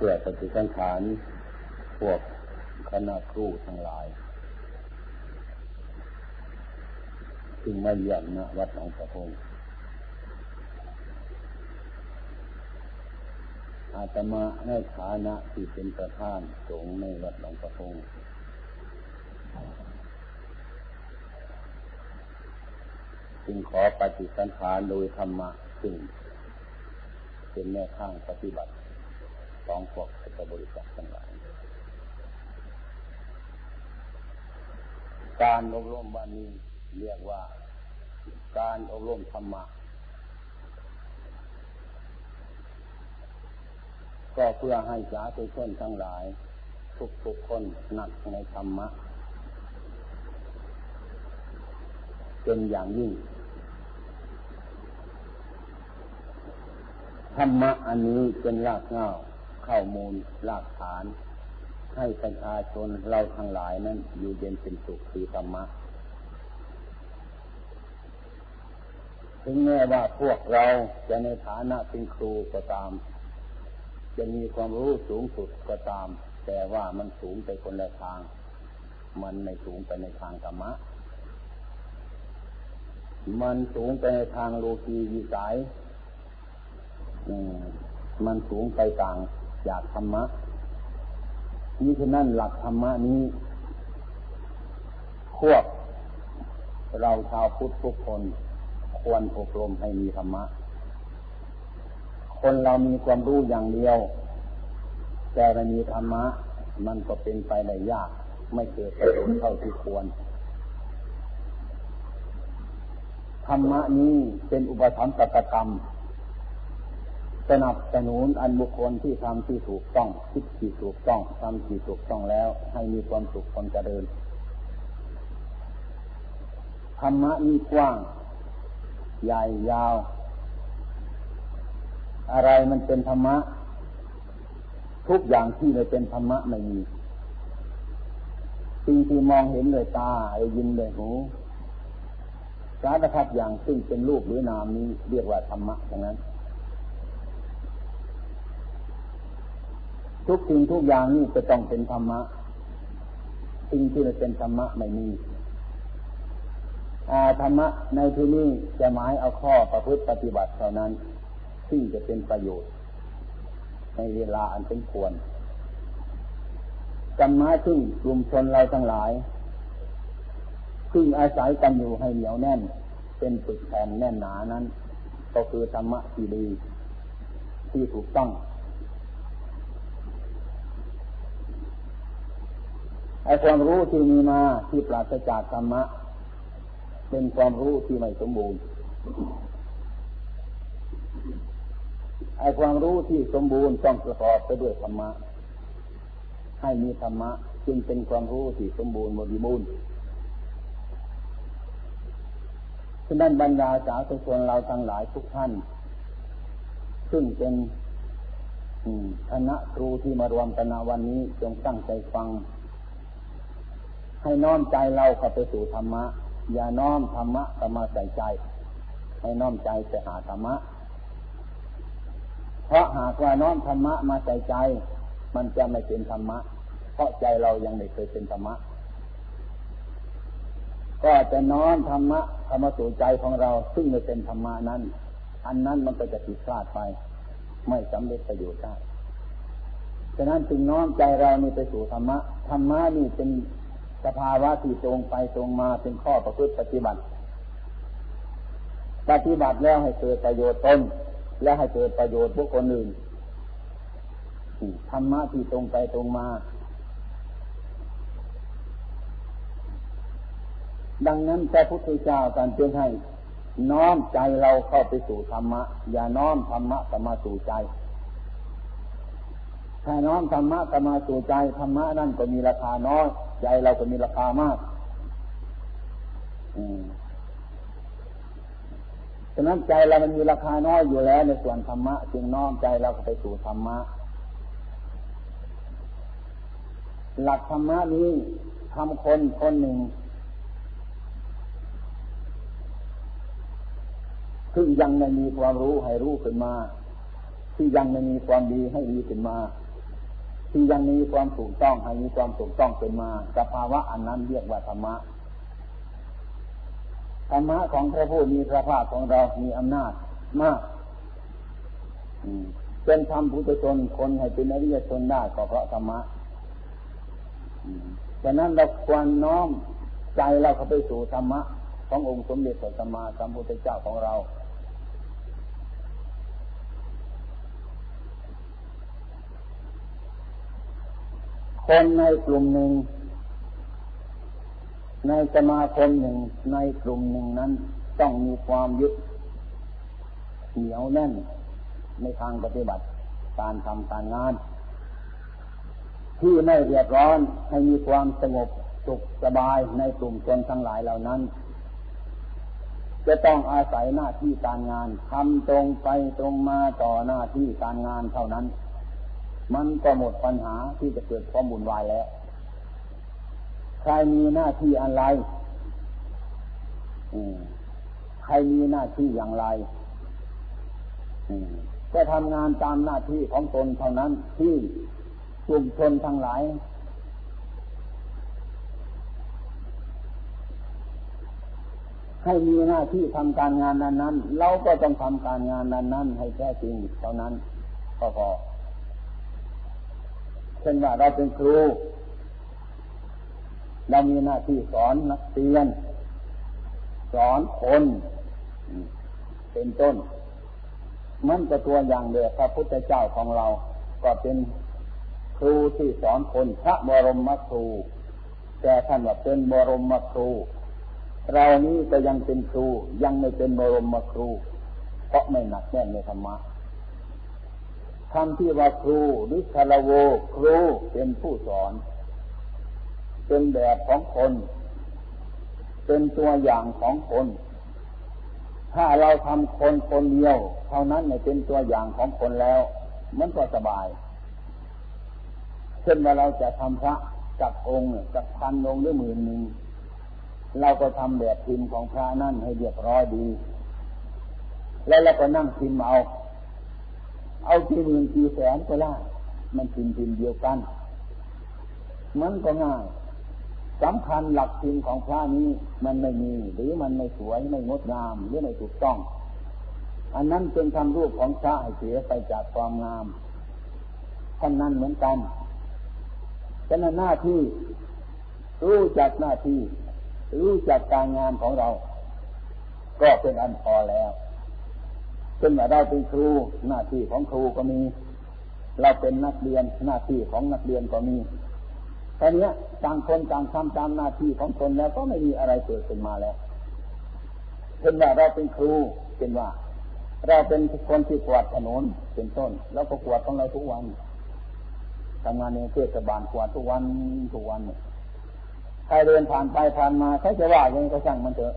เพื่อปฏิสังขารพวกคณะครูทั้งหลายจึงมาเยี่ยมนะวัดหนองประพงอาตมาในฐานะที่เป็นประธานสงฆ์ในวัดหนองประพงจึงขอปฏิสันฐานโดยธรรมะซึ่งเป็นแนวทางปฏิบัติ ของพวกพุทธบริษัททั้งหลายการอบรมวันนี้เรียกว่าการอบรมธรรมะก็เพื่อให้สาธุชนทั้งหลาย ทุกๆคนหนักในธรรมะเป็นอย่างยิ่งธรรมะอันนี้เป็นรากเหง้า ข้อมูลรากฐาน ให้ประชาชนเราทั้งหลายนั้น อยู่เย็นเป็นสุขคือธรรมะถึงแม้ว่าพวกเราจะในฐานะเป็นครูก็ตาม จะมีความรู้สูงสุดก็ตาม แต่ว่ามันสูงไปคนละทาง มันไม่สูงไปในทางธรรมะ มันสูงไปในทางโลกีวิสัยมันสูงไปต่าง จากธรรมะนี่คือนั่นหลักธรรมะนี้ควบเราชาวพุทธทุกคน ควรอบรมให้มีธรรมะ คนเรามีความรู้อย่างเดียว แต่ไม่มีธรรมะ มันก็เป็นไปได้ยาก ไม่เกิดประโยชน์เท่าที่ควร ธรรมะนี้เป็นอุปธรรมกกรรม สนับสนุนอันบุคคลที่ทำที่ถูกต้องคิดที่ถูกต้องทำที่ถูกต้องแล้ว ให้มีความสุขความเจริญธรรมะมีกว้าง ใหญ่ยาว อะไรมันเป็นธรรมะ ทุกอย่างที่ไม่เป็นธรรมะไม่มีสิ่งที่มองเห็นด้วยตาได้ยินด้วยหูสารพัดอย่างซึ่งเป็นรูปหรือนามนี้เรียกว่าธรรมะดังนั้น ทุกสิ่งทุกอย่างนี่จะต้องเป็นธรรมะ สิ่งที่ไม่เป็นธรรมะไม่มีธรรมะในที่นี้จะหมายเอาข้อประพฤติปฏิบัติเท่านั้นที่งจะเป็นประโยชน์ ในเวลาอันเป็นควรกันมาซึ่งกลุ่มชนเราทั้งหลาย ซึ่งอาศัยกันอยู่ให้เหนียวแน่น เป็นปึกแผ่นแน่นหนานั้น ก็คือธรรมะที่ดี ที่ถูกต้อง ไอ้ความรู้ที่มีมาที่ปราศจากธรรมะ เป็นความรู้ที่ไม่สมบูรณ์ไอ้ความรู้ที่สมบูรณ์ต้องประกอบไปด้วยธรรมะ ให้มีธรรมะจึงเป็นความรู้ที่สมบูรณ์บริบูรณ์ฉะนั้นบรรดาสาธุชนเราทั้งหลายทุกท่าน ซึ่งเป็นคณะครูที่มารวมกันวันนี้จงตั้งใจฟัง ให้น้อมใจเราเข้าไปสู่ธรรมะ อย่าน้อมธรรมะเข้ามาใส่ใจ ให้น้อมใจไปหาธรรมะ เพราะหากว่าน้อมธรรมะมาใส่ใจ มันจะไม่เป็นธรรมะ เพราะใจเรายังไม่เคยเป็นธรรมะ ก็จะน้อมธรรมะเข้ามาสู่ใจของเราซึ่งไม่เป็นธรรมะนั้น อันนั้นมันก็จะผิดพลาดไป ไม่สำเร็จประโยชน์ได้ฉะนั้นจึงน้อมใจเรานี่ไปสู่ธรรมะ ธรรมะนี่เป็น สภาวะที่ตรงไปตรงมาเป็นข้อประพฤติปฏิบัติ ปฏิบัติแล้วให้เกิดประโยชน์ตนและให้เกิดประโยชน์บุคคลอื่นธรรมะที่ตรงไปตรงมา ดังนั้นพระพุทธเจ้าการเตือนให้ น้อมใจเราเข้าไปสู่ธรรมะ อย่าน้อมธรรมะกมาสู่ใจถ้าน้อมธรรมะกมาสู่ใจธรรมะนั่นก็มีราคาน้อย ใจเราก็มีราคามากฉะนั้นใจเรามันมีราคาน้อยอยู่แล้วในส่วนธรรมะจึงน้อมใจเราไปสู่ธรรมะ หลักธรรมะนี้ทำคนคนหนึ่งซึ่งยังไม่มีความรู้ให้รู้ขึ้นมา ที่ยังไม่มีความดีให้ดีขึ้นมา ที่ยังมีความถูกต้องให้มีความถูกต้องเป็นมาสภาวะอันนั้นเรียกว่าธรรมะธรรมะของพระผู้มีพระภาคของเรามีอำนาจมากเป็นธรรมพุทธชนคนให้เป็นอริยชนได้ก็เพราะธรรมะฉะนั้นเราควรน้อมใจเราเข้าไปสู่ธรรมะขององค์สมเด็จพระสัมมาสัมพุทธเจ้าของเรา คนในกลุ่มหนึ่ง ในสมาคมหนึ่งในกลุ่มหนึ่งนั้น ต้องมีความยึดเหนียวแน่นในทางปฏิบัติการทำการงาน ที่ไม่เรียบร้อนให้มีความสงบสุขสบายในกลุ่มชนทั้งหลายเหล่านั้น จะต้องอาศัยหน้าที่การงานทำตรงไปตรงมาต่อหน้าที่การงานเท่านั้น มันก็หมดปัญหาที่จะเกิดความบุญวายแล้ว ใครมีหน้าที่อะไรใครมีหน้าที่อย่างไรก็ทำงานตามหน้าที่ของตนเท่านั้นที่กลุ่มชนทั้งหลายให้มีหน้าที่ทำการงานนั้นนั้นเราก็ต้องทำการงานนั้นนั้นให้แท้จริงเท่านั้นก็พอ เช่นว่าเราเป็นครู เรามีหน้าที่สอนนักเรียน สอนคน เป็นต้น มันก็ตัวอย่างเดียวพระพุทธเจ้าของเรา ก็เป็นครูที่สอนคนพระบรมครู แต่ท่านว่าเป็นบรมครู เรานี้ก็ยังเป็นครูยังไม่เป็นบรมครู เพราะไม่หนักแน่นในธรรมะ คำที่ว่าครูหรือคารโวครูเป็นผู้สอน เป็นแบบของคน เป็นตัวอย่างของคน ถ้าเราทำคนคนเดียว เท่านั้นเนี่ยเป็นตัวอย่างของคนแล้ว มันก็สบาย เช่นว่าเราจะทำพระจักองค์จักพันองค์หรือหมื่นหนึ่งเราก็ทำแบบพิมพ์ของพระนั่นให้เรียบร้อยดี แล้วเราก็นั่งพิมพ์เอา เอาที่หมื่นกี่แสนก็ได้มันพิมพ์พิมพ์เดียวกัน มันก็ง่ายสำคัญหลักจริงของพระนี้มันไม่มี หรือมันไม่สวยไม่งดงามหรือไม่ถูกต้อง อันนั้นเป็นทำรูปของพระเสียไปจากความงามท่านนั้นเหมือนกันฉะนั้นหน้าที่รู้จักหน้าที่ รู้จักการงานของเรา ก็เป็นอันพอแล้ว เช่นว่าเราเป็นครูหน้าที่ของครูก็มี เราเป็นนักเรียนหน้าที่ของนักเรียนก็มีแค่นี้ต่างคนต่างทำตามหน้าที่ของตนแล้วก็ไม่มีอะไรเกิดขึ้นมาแล้วเป็นว่าเราเป็นครูเป็นว่า เราเป็นคนที่กวาดถนนเป็นต้น แล้วก็กวาดของเราทุกวันทำงานในเทศบาลกวาดทุกวันทุกวันใครเดินผ่านไปผ่านมาใครจะว่ายังไงก็ช่างมันเถอะ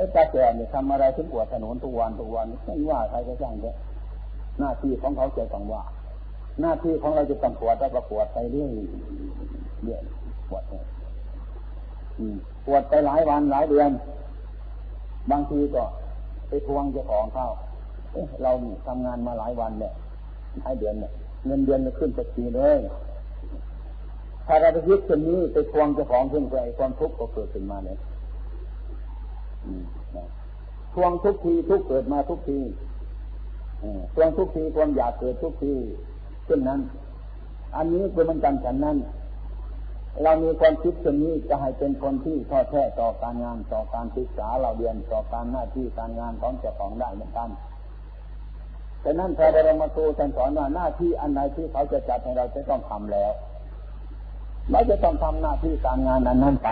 เอ๊ะตาแก่เนี่ยทำอะไรถึงกวดถนนทุกวันทุกวันไม่ว่าใครก็ช่างเถอะหน้าที่ของเขาจะต้องว่า หน้าที่ของเราจะต้องกวดแล้วก็กวดไปเรื่อยเดือนปวดปวดไปหลายวันหลายเดือน บางทีก็ไปทวงเจ้าของเข้าเราทำงานมาหลายวันเนี่ยหลายเดือนเนี่ยเงินเดือนจะขึ้นสักทีเลยถ้าเราไปยึดคนนี้ไปทวงเจ้าของขึ้นไปความทุกข์ก็เกิดขึ้นมาเลย ทวงทุกทีทุกเกิดมาทุกทีทวงทุกทีความอยากเกิดทุกทีเช่นนั้น อันนี้คือมันกันฉันนั้น เรามีความคิดเช่นนี้จะให้เป็นคนที่ทอดแท้ต่อการงานต่อการศึกษาเราเรียนต่อการหน้าที่การงานของเจ้าของได้เหมือนกันแต่นั้นพระบรมครูท่านสอนว่าหน้าที่อันใดที่เขาจะจัดให้เราจะต้องทำแล้วเราจะต้องทำหน้าที่การงานนั้นนั้นไป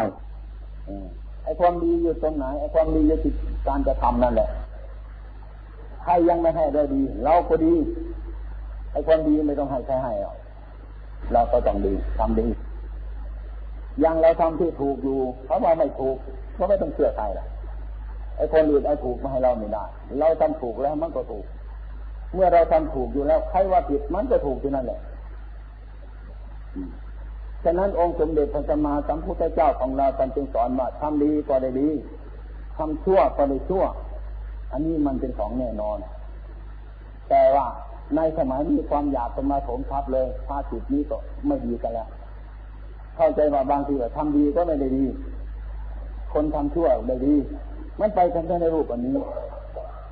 อ้ความดีอยู่ตรงไหนไอ้ความดีอยู่ที่การจะทำนั่นแหละใครยังไม่ให้ได้ดี เราก็ดีไอ้ความดีไม่ต้องให้ใครให้เราก็ต้องดีทำดียังเราทำที่ถูกอยู่เขาว่าไม่ถูกก็ไม่ต้องเชื่อใครละไอ้คนอื่นไอ้ถูกมาให้เราไม่ได้ เราทำถูกแล้วมันก็ถูก เมื่อเราทำถูกอยู่แล้วใครว่าผิดมันก็ถูกที่นั่นแหละ ฉะนั้นองค์สมเด็จพระสัมมาสัมพุทธเจ้าของเราท่านจึงสอนว่าทำดีก็ได้ดีทำชั่วก็ได้ชั่ว อันนี้มันเป็นของแน่นอน แต่ว่าในสมัยนี้ความอยากเป็นมาถมทับเลยพาจิตนี้ก็ไม่ดีกันแล้ว เข้าใจว่าบางทีว่าทำดีก็ไม่ได้ดี คนทำชั่วได้ดี มันไปกันแค่ในรูปอันนี้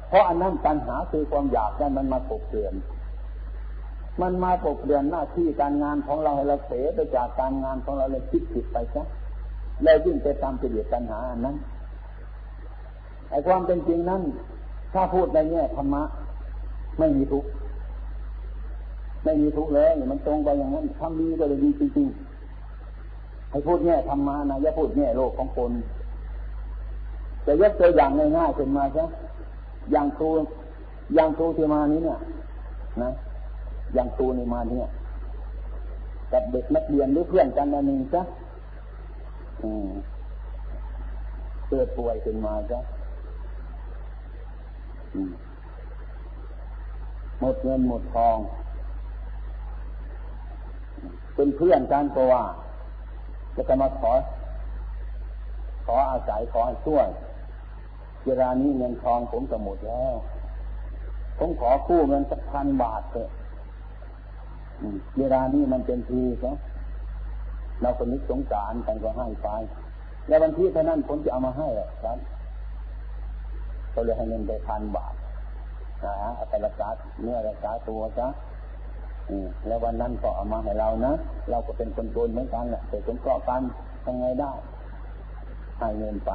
เพราะอันนั้นปัญหาคือความอยากนั้นมันมาปกเปลี่ยน มันมาปกเปลี่ยนหน้าที่การงานของเราให้เราเสียไปจากการงานของเราเลยคิดผิดไปซะแล้วยิ่งไปตามกิเลสปัญหาอันนั้นไอ้ความเป็นจริงนั้น ถ้าพูดในแง่ธรรมะ ไม่มีทุกข์ไม่มีทุกข์เลยมันตรงไปอย่างนั้นทำดีก็เลยดีจริงๆให้พูดแง่ธรรมะนะอย่าพูดแง่โลกของคนจะยกตัวอย่างง่ายๆขึ้นมาใช่อย่างครูอย่างครูที่มานี้เนี่ย นะ อย่างครูนี่มาเนี่ยกับเด็กนักเรียนหรือเพื่อนกันอันหนึ่งจ้ะเกิดป่วยขึ้นมาจ้ะหมดเงินหมดทอง เป็นเพื่อนกันก็ว่าจะจะมาขอ ขออาศัยขอให้ช่วยเวลานี้เงินทองผมจะหมดแล้ว ผมขอคู่เงินสักพันบาทเถอะ เวลานี้มันเป็นทีครับเราคนนึกสงสารกันก็ให้ไปแล้ววันที่เท่านั้นผมจะเอามาให้ครับก็เลยให้เงินไปพันบาทนะเอาไปรักษาเนื้อรักษาตัวจ้ะแล้ววันนั้นก็เอามาให้เรานะ เราก็เป็นคนโจรเหมือนกันแหละแต่สงเคราะกันยังไงได้ให้เงินไป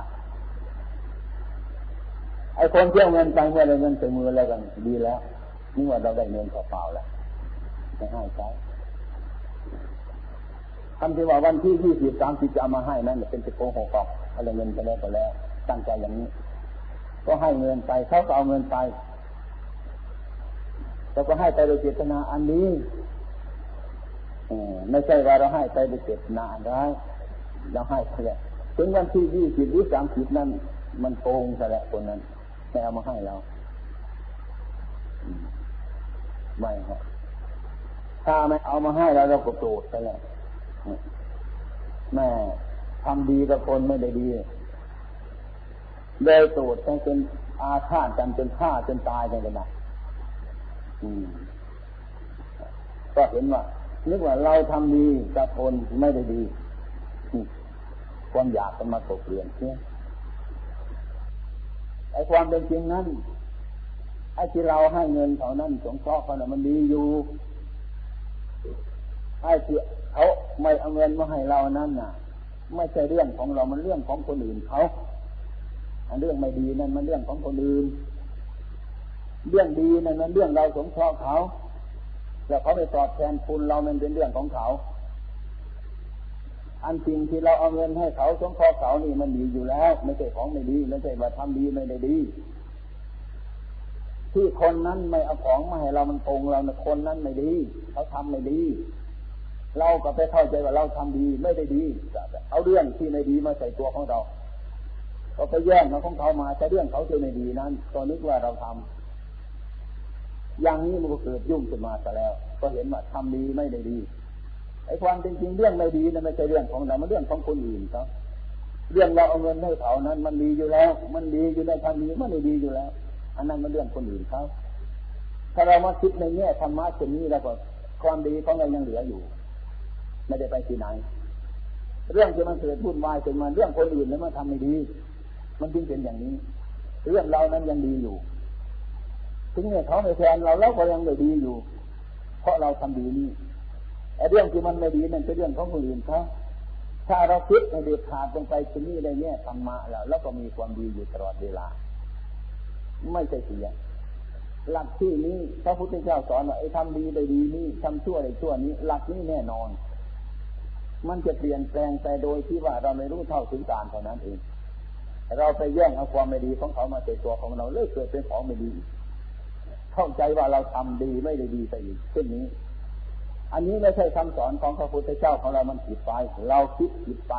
ไอ้คนเที่ยวเงินไปเมื่อไรเงินใส่มือแล้วกันดีแล้วนี่ว่าเราได้เงินเปล่าแล้ว ไม่ให้ใช้คำที่ว่าวันที่ยี่สิบสามสิบจะเอามาให้นั่นเป็นจะโกหกกอกอะไรเงินไปแล้วก็แล้ว ตั้งใจอย่างนี้ ก็ให้เงินไปเขาก็เอาเงินไปแต่ก็ให้ไปโดยเจตนาอันนี้ไม่ใช่ว่าเราให้ไปโดยเจตนาได้เราให้ไปเลยถึงวันที่ยี่สิบหรือสามสิบนั้นมันโกงซะแล้วคนนั้นไม่เอามาให้เราไม่ครับ ถ้าไม่เอามาให้เราเราก็โกรธไปแล้วแม่ทำดีกับคนไม่ได้ดีเลยโกรธจนอาฆาตกันจนฆ่าจนตายกันเลยนะก็เห็นว่านึกว่าเราทำดีกับคนไม่ได้ดีความอยากมันมาตกเปลี่ยนเนี่ยไอ้ความเป็นจริงนั้นไอ้ที่เราให้เงินเขานั้นสงเคราะห์เขาน่ะมันดีอยู่ ไอ้ที่เขาไม่เอาเงินมาให้เรานั้นน่ะ ไม่ใช่เรื่องของเรา มันเรื่องของคนอื่นเขาอันเรื่องไม่ดีนั่นมันเรื่องของคนอื่น เรื่องดีนั่นมันเรื่องเราสงเคราะห์เขาแล้วเขาไปตอบแทนคุณเรามันเป็นเรื่องของเขา อันจริงที่เราเอาเงินให้เขาสงเคราะห์เขานี่มันดีอยู่แล้ว ไม่ใช่ของไม่ดีไม่ใช่ว่าทำดีไม่ได้ดี ที่คนนั้นไม่เอาของมาให้เรามันโกงเราคนนั้นไม่ดีเขาทำไม่ดี เราก็ไปเข้าใจว่าเราทำดีไม่ได้ดีเอาเรื่องที่ไม่ดีมาใส่ตัวของเราก็ไปแย่งมาของเขามาแต่เรื่องเขาที่ไม่ดีนั้นตอนนึกว่าเราทำอย่างนี้มันก็เกิดยุ่งขึ้นมาแต่แล้ว ก็เห็นว่าทำดีไม่ได้ดีไอ้ความจริงเรื่องไม่ดีนั้นไม่ใช่เรื่องของเรามันเรื่องของคนอื่นครับเรื่องเราเอาเงินให้เขานั้น มันดีอยู่แล้ว มันดีอยู่ในทางนี้มันไม่ดีอยู่แล้ว อันนั้นมันเรื่องคนอื่นเขาถ้าเรามาคิดในแง่ธรรมะเช่นนี้แล้วก็ความดีของเรายังเหลืออยู่ ไม่ได้ไปที่ไหน เรื่องที่มันเกิดวุ่นวายขึ้นมาเรื่องคนอื่นแล้วมันทำไม่ดี มันจึงเป็นอย่างนี้ เรื่องเรานั้นยังดีอยู่ ถึงเนี่ยเขาไม่แทนเราแล้วก็ยังไม่ดีอยู่ เพราะเราทำดีนี่ไอ้เรื่องที่มันไม่ดีนั่นเป็นเรื่องของคนอื่นเขาถ้าเราคิดในเด็ดขาดลงไปที่นี่ได้เนี่ยธรรมะแล้วแล้วก็มีความดีอยู่ตลอดเวลา ไม่ใช่เสีย หลักที่นี้พระพุทธเจ้าสอนว่าไอ้ทำดีได้ดีนี่ทำชั่วได้ชั่วนี้ หลักนี้แน่นอน มันจะเปลี่ยนแปลงไปโดยที่ว่าเราไม่รู้เท่าถึงการเท่านั้นเอง เราไปแย่งเอาความไม่ดีของเขามาใส่ตัวของเราเลยเกิดเป็นของไม่ดี เข้าใจว่าเราทำดีไม่ได้ดีไปอีกเช่นนี้ อันนี้ไม่ใช่คำสอนของพระพุทธเจ้าของเรามันผิดไป เราคิดผิดไป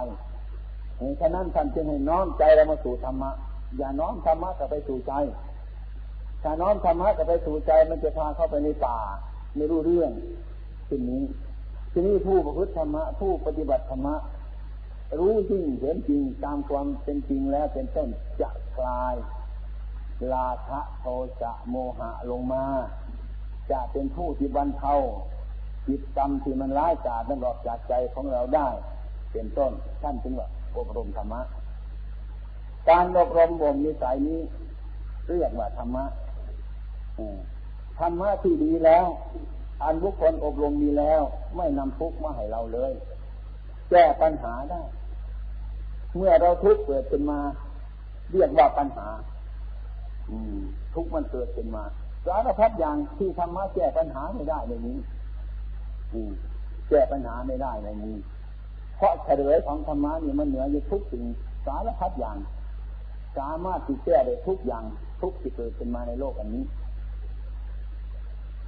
ฉะนั้นท่านจึงให้น้อมใจเรามาสู่ธรรมะ อย่าน้อมธรรมะกับไปสู่ใจ ถ้าน้อมธรรมะกับไปสู่ใจมันจะพาเข้าไปในป่าไม่รู้เรื่องสิ่งนี้ทีนี้ผู้ประพฤติธรรมะผู้ปฏิบัติธรรมะรู้จริงเห็นจริงตามความเป็นจริงแล้วเป็นต้นจะคลาย ลาภะโทสะโมหะลงมาจจะเป็นผู้ที่บรรเทาจิตกรรมที่มันร้ายกาจนั้นออกจากใจของเราได้ เป็นต้นท่านจึงว่าอบรมธรรมะ การอบรมบ่มนิสัยนี้เรียกว่าธรรมะ ธรรมะที่ดีแล้ว อันบุคคลอบรมมีแล้ว ไม่นำทุกข์มาให้เราเลย แก้ปัญหาได้ เมื่อเราทุกข์เกิดขึ้นมา เรียกว่าปัญหา อืม ทุกข์มันเกิดขึ้นมาสารพัดอย่างที่ธรรมะแก้ปัญหาไม่ได้ในนี้แก้ปัญหาไม่ได้ในนี้ เพราะเฉลยของธรรมะนี่มันเหนืออยู่ทุกสิ่งสารพัดอย่าง สามารถที่แก้ได้ทุกอย่างทุกที่เกิดขึ้นมาในโลกอันนี้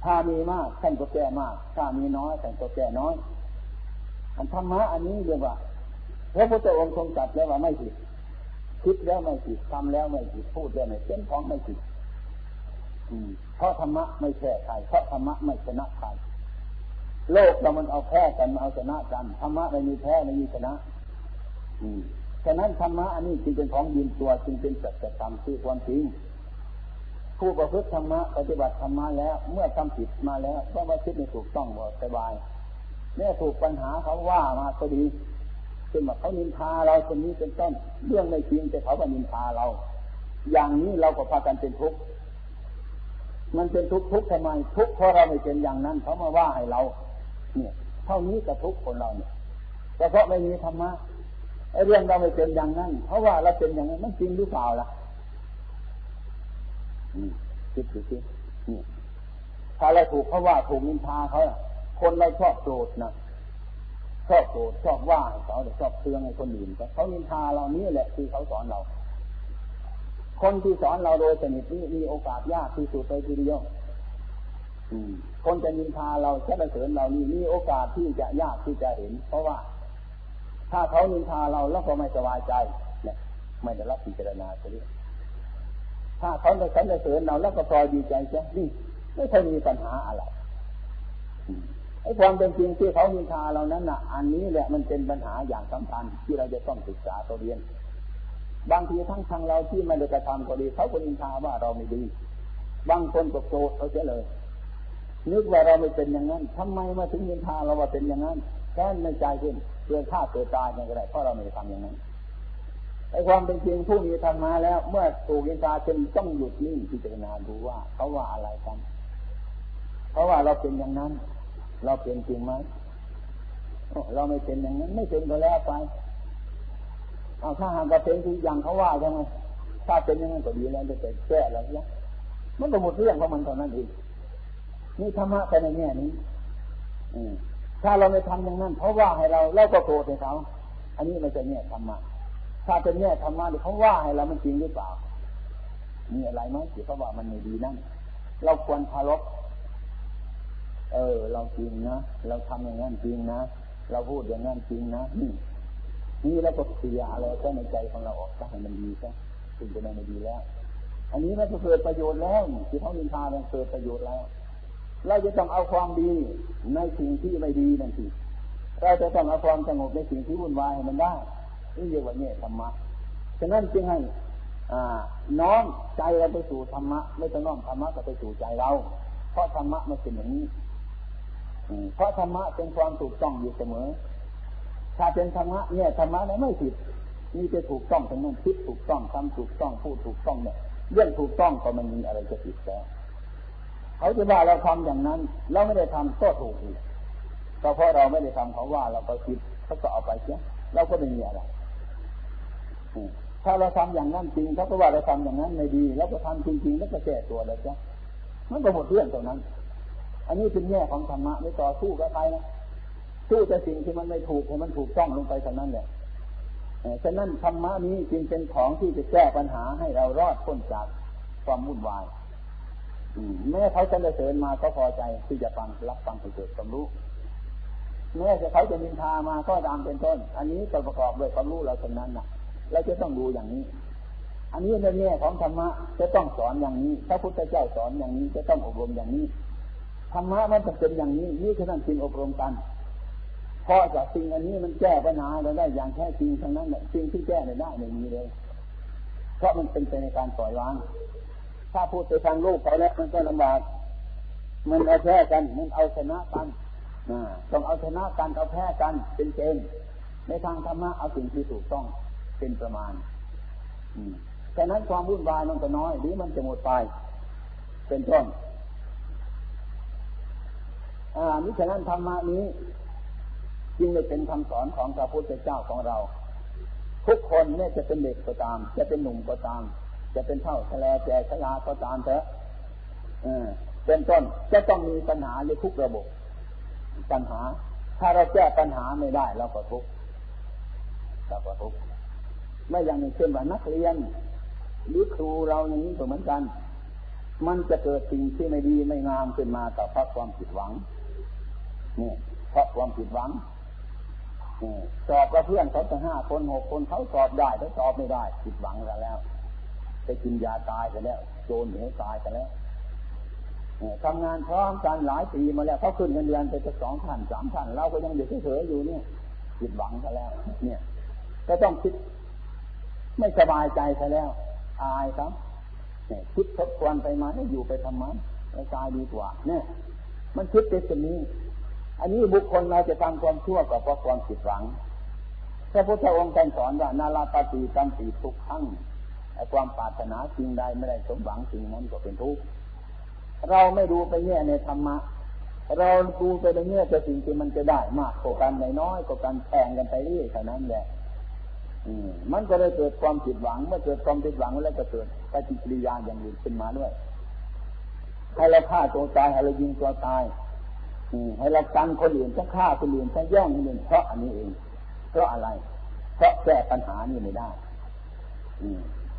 ถ้ามีมากท่านก็แก้มาก ถ้ามีน้อยท่านก็แก้น้อย อันธรรมะอันนี้เรียกว่าพระพุทธองค์ทรงจัดแล้วว่าไม่ผิดคิดแล้วไม่ผิดทำแล้วไม่ผิดพูดแล้วไม่เป็นของไม่ผิดเพราะธรรมะไม่แพ้ใครเพราะธรรมะไม่ชนะใครโลกเรามันเอาแพ้กันเอาชนะกันธรรมะไม่มีแพ้ไม่มีชนะ อืมฉะนั้นธรรมะอันนี้จึงเป็นของยืนตัวจึงเป็นสัจธรรมคือความจริง ผู้ประพฤติธรรมะปฏิบัติธรรมะแล้ว เมื่อทำผิดมาแล้วก็ว่าคิดไม่ถูกต้องบ่สบายแม่ถูกปัญหาเขาว่ามาก็ดีเป็นว่าเขานินทาเราคนนี้เป็นต้นเรื่องไม่จริงแต่เขาก็นินทาเรา อย่างนี้เราก็พากันเป็นทุกข์มันเป็นทุกข์ทุกข์ทำไมทุกข์เพราะเราไม่เป็นอย่างนั้นเขามาว่าให้เรา เนี่ย เท่านี้กับทุกข์คนเราเนี่ยแต่เพราะไม่มีธรรมะไอ้เรื่องเราไม่เป็นอย่างนั้น เพราะว่าเราเป็นอย่างนั้นมันจริงหรือเปล่าล่ะ คิดดูสินี่ถ้าเราถูกเขาว่าถูกนินทาเขาคนเราชอบโกรธนะชอบโกรธชอบว่าเขาชอบเตือนให้คนอื่นเขานินทาเรานี่แหละคือเขาสอนเรา คนที่สอนเราโดยสนิทนี้มีโอกาสยากที่สุดเลยทีเดียวคนจะนินทาเราแค่เสริญเรานี่มีโอกาสที่จะยากที่จะเห็น เพราะว่า ถ้าเขานินทาเราแล้วก็ไม่สบายใจเนี่ยไม่ได้รับพิจารณาเรื่อ ถ้าเขาจะสรรเสริญเราแล้วก็พอดีใจใช่นี่ไม่เคยมีปัญหาอะไรไอ้ความเป็นจริงที่เขานินทาเรานั้นน่ะ อันนี้แหละมันเป็นปัญหาอย่างสำคัญที่เราจะต้องศึกษาตัวเรียน บางทีทั้งทางเราที่ไม่ได้กระทำก็ดี เขาก็นินทาว่าเราไม่ดี บางคนก็โกรธเขาเสียเลยนึกว่าเราไม่เป็นอย่างนั้นทำไมมาถึงนินทาเราว่าเป็นอย่างนั้นแค่ในใจขึ้นเพื่อฆ่าตัวตายอย่างไรเพราะเราไม่ได้ทำอย่างนั้น ไอความเป็นจริงผู้มีทำมาแล้ว เมื่อถูกนินทาจนต้องหยุดนิ่งพิจารณาดูว่าเขาว่าอะไรกัน เพราะว่าเราเป็นอย่างนั้น เราเป็นจริงไหมเราไม่เป็นอย่างนั้น ไม่เป็นก็แล้วไปเอาถ้าหากว่าเป็นที่อย่างเขาว่าใช่ไหมถ้าเป็นอย่างนั้นก็ดีแล้วจะแก้แล้วเนี่ยมันก็หมดเรื่องของมันเท่านั้นเองนี่ธรรมะไปในแง่นี้อืถ้าเราไม่ทำอย่างนั้น เพราะว่าให้เราเราก็โกรธให้เขา อันนี้มันจะแง่ยธรรมะ ถ้าเป็นแง่ธรรมะเขาว่าให้เรามันจริงหรือเปล่า มีอะไรไหมที่เขาว่ามันไม่ดีนั่น เราควรคารพเออ เราจริงนะ เราทำอย่างนั้นจริงนะ เราพูดอย่างนั้นจริงนะ นี่นี่แล้วก็เสียอะไรก็ในใจของเราออกซะให้มันดีซะถึงจะไม่ดีแล้ว อันนี้มันก็เกิดประโยชน์แล้วที่เขานินทามันเกิดประโยชน์แล้ว เราจะต้องเอาความดีในสิ่งที่ไม่ดีนั่นสิเราจะต้องเอาความสงบในสิ่งที่วุ่นวายให้มันได้ นี่เรียกว่าเนี่ยธรรมะ ฉะนั้นจึงให้น้อมใจเราไปสู่ธรรมะ ไม่ต้องน้อมธรรมะก็ไปสู่ใจเรา เพราะธรรมะมันเป็นอย่างนี้เพราะธรรมะเป็นความถูกต้องอยู่เสมอ ถ้าเป็นธรรมะเนี่ยธรรมะเนี่ยไม่ผิดนี่จะถูกต้องทั้งนั้นคิดถูกต้องทำถูกต้องพูดถูกต้องเนี่ยเรื่องถูกต้องก็มันมีอะไรจะผิดแล้วเขาจะว่าเราทำอย่างนั้น เราไม่ได้ทำก็ถูกอีกเพราะเราไม่ได้ทำเขาว่าเราก็คิดเขาก็เอาไปเสียเราก็ไม่มีอะไร ถ้าเราทำอย่างนั้นจริงเขาก็ว่าเราทำอย่างนั้นไม่ดี แล้วก็ทำจริงๆแล้วก็แก้ตัวแล้วจ้ะมันก็หมดเรื่องตรงนั้น อันนี้เป็นแง่ของธรรมะไม่ต่อสู้กับใครนะสู้แต่สิ่งที่มันไม่ถูกให้มันถูกต้องลงไปเท่านั้นแหละฉะนั้นธรรมะนี้จึงเป็นของที่จะแก้ปัญหาให้เรารอดพ้นจากความวุ่นวายแม้เขาจะเสริญมาก็พอใจที่จะฟังรับฟังให้เกิดความรู้แม้จะเขาจะนินทามาก็ตามเป็นต้น อันนี้ก็ประกอบด้วยความรู้เราฉะนั้นนะ เราจะต้องดูอย่างนี้ อันนี้ในแง่ของธรรมะจะต้องสอนอย่างนี้ พระพุทธเจ้าสอนอย่างนี้จะต้องอบรมอย่างนี้ธรรมะมันจะเป็นอย่างนี้นี่คือนั่นจึงอบรมกันเพราะจากสิ่งอันนี้มันแก้ปัญหาเราได้อย่างแท้จริงทั้งนั้นแหละสิ่งที่แก้ได้ไม่มีเลย เพราะมันเป็นไปในการปล่อยวาง ถ้าพูดไปทางโลกไปแล้วมันก็ลำบาก มันเอาแพ้กัน มันเอาชนะกันต้องเอาชนะกันเอาแพ้กันเป็นเกณฑ์ในทางธรรมะเอาสิ่งที่ถูกต้อง เป็นประมาณฉะนั้นความวุ่นวายมันก็น้อย หรือมันจะหมดไป เป็นต้นอ่ามิฉะนั้นธรรมะนี้ จึงได้เป็นคำสอนของพระพุทธเจ้าของเรา ทุกคนเนี่ยจะเป็นเด็กก็ตาม จะเป็นหนุ่มก็ตาม จะเป็นเท่าทะเลแก่ชราก็ตามเถอะเป็นต้นจะต้องมีปัญหาในทุกระบบ ปัญหา ถ้าเราแก้ปัญหาไม่ได้เราก็ทุกข์เราก็ทุกข์ ไม่อย่างเช่นว่านักเรียนหรือครูเราอย่างนี้ก็เหมือนกัน มันจะเกิดสิ่งที่ไม่ดีไม่งามขึ้นมาแต่เพราะความผิดหวังนี่เพราะความผิดหวังสอบกับเพื่อนเขาตั้งห้าคนหกคนเขาสอบได้เขาสอบไม่ได้ผิดหวังแล้วไปกินยาตายกันแล้วโจรเหนียตายกันแล้วทำงานพร้อมกันหลายปีมาแล้วเขาขึ้นเงินเดือนไปจะสองพันสามพันเราก็ยังอยู่เฉยๆอยู่เนี่ยผิดหวังกันแล้ว เนี่ย ก็ต้องคิด ไม่สบายใจซะแล้ว อายครับเนี่ยคิดทบทวนไปมานี่อยู่ไปทำมันแล้วตายดีกว่า เนี่ย มันคิดเป็นแบบนี้ อันนี้บุคคลเราจะทำความชั่วก็เพราะความผิดหวังพระพุทธองค์ท่านสอนว่านาลาปฏิตันติทุกขั้งความปรารถนาสิ่งใดไม่ได้สมหวังสิ่งนั้นก็เป็นทุกข์เราไม่ดูไปแง่ในธรรมะ เราดูไปในแง่แต่สิ่งที่มันจะได้มากกว่ากันน้อยกว่ากันแข่งกันไปเรื่อยเท่านั้นแหละ มันก็เลยเกิดความผิดหวัง เมื่อเกิดความผิดหวังแล้วก็เกิดปฏิกิริยาอย่างอื่นขึ้นมาด้วย ให้เราฆ่าตัวตายให้เรายิงตัวตายให้เรากันคนอื่นจะฆ่าคนอื่นจะแย่งคนอื่นเพราะอันนี้เอง เพราะอะไร เพราะแก้ปัญหานี่ไม่ได้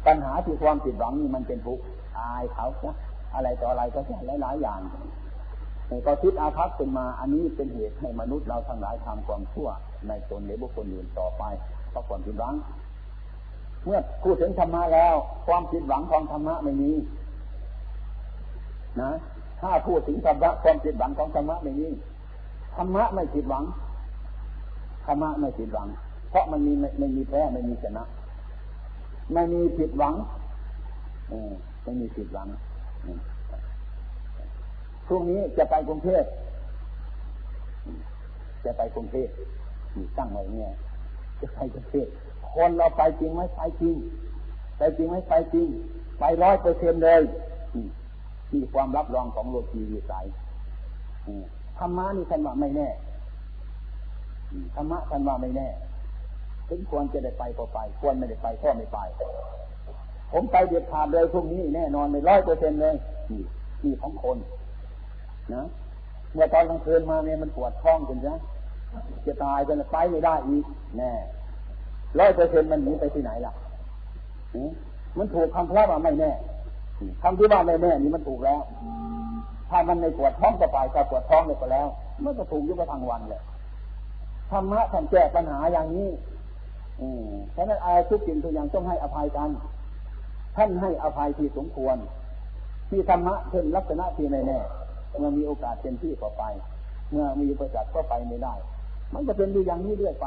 ปัญหาที่ความผิดหวังนี่มันเป็นทุกข์อายเขานะอะไรต่ออะไรก็แค่หลายๆอย่างก็คิดอาภัพขึ้นมา อันนี้เป็นเหตุให้มนุษย์เราทั้งหลายทำความชั่วในตนหรือบุคคลอื่นต่อไป ราะความผิดหวัง เมื่อพูดถึงธรรมะแล้ว ความผิดหวังของธรรมะไม่มีนะถ้าพูดถึงธรรมะความผิดหวังของธรรมะไม่มีธรรมะไม่ผิดหวังธรรมะไม่ผิดหวัง เพราะมันมีไม่มีแพ้ไม่มีชนะไม่มีผิดหวังอไม่มีผิดหวังพรุ่งนี้จะไปกรุงเทพจะไปกรุงเทพตั้งไว้เนี่ย จะไปประเทศคนเราไปจริงไหมไปจริง ไปจริงไหมไปจริง ไปร้อยเปอร์เซ็นเลยที่ความรับรองของโลกีวิสัยธรรมะนี่ท่านว่าไม่แน่ธรรมะท่านว่าไม่แน่ถึงควรจะได้ไปก็ไป ควรไม่ได้ไปก็ไม่ไป ผมไปเด็ดขาดเลยพรุ่งนี้แน่นอนในร้อยเปอร์เซ็นเลยนี่ที่ของคน นะเมื่อตอนกลางคืนมาเนี่ยมันปวดท้องจนจ้ะ จะตายจะไปไม่ได้อีกแน่ร้อยเปอร์เซ็นมันหนีไปที่ไหนล่ะมันถูกคำพระว่าไม่แน่คำที่ว่าไม่แน่นี่มันถูกแล้ว ถ้ามันในปวดท้องจะไปก็ปวดท้องเลยก็แล้วมันก็ถูกยุบไปทางวันเลยธรรมะท่านแก้ปัญหาอย่างนี้อืมฉะนั้นอาทุกสิ่งทุกอย่างต้องให้อภัยกันท่านให้อภัยที่สมควร ที่ธรรมะเช่นลักษณะที่แน่เมื่อมีโอกาสเต็มที่ก็ไป เมื่อมีประจักษ์ก็ไปไม่ได้ มันจะเป็นอยู่อย่างนี้เรื่อยไป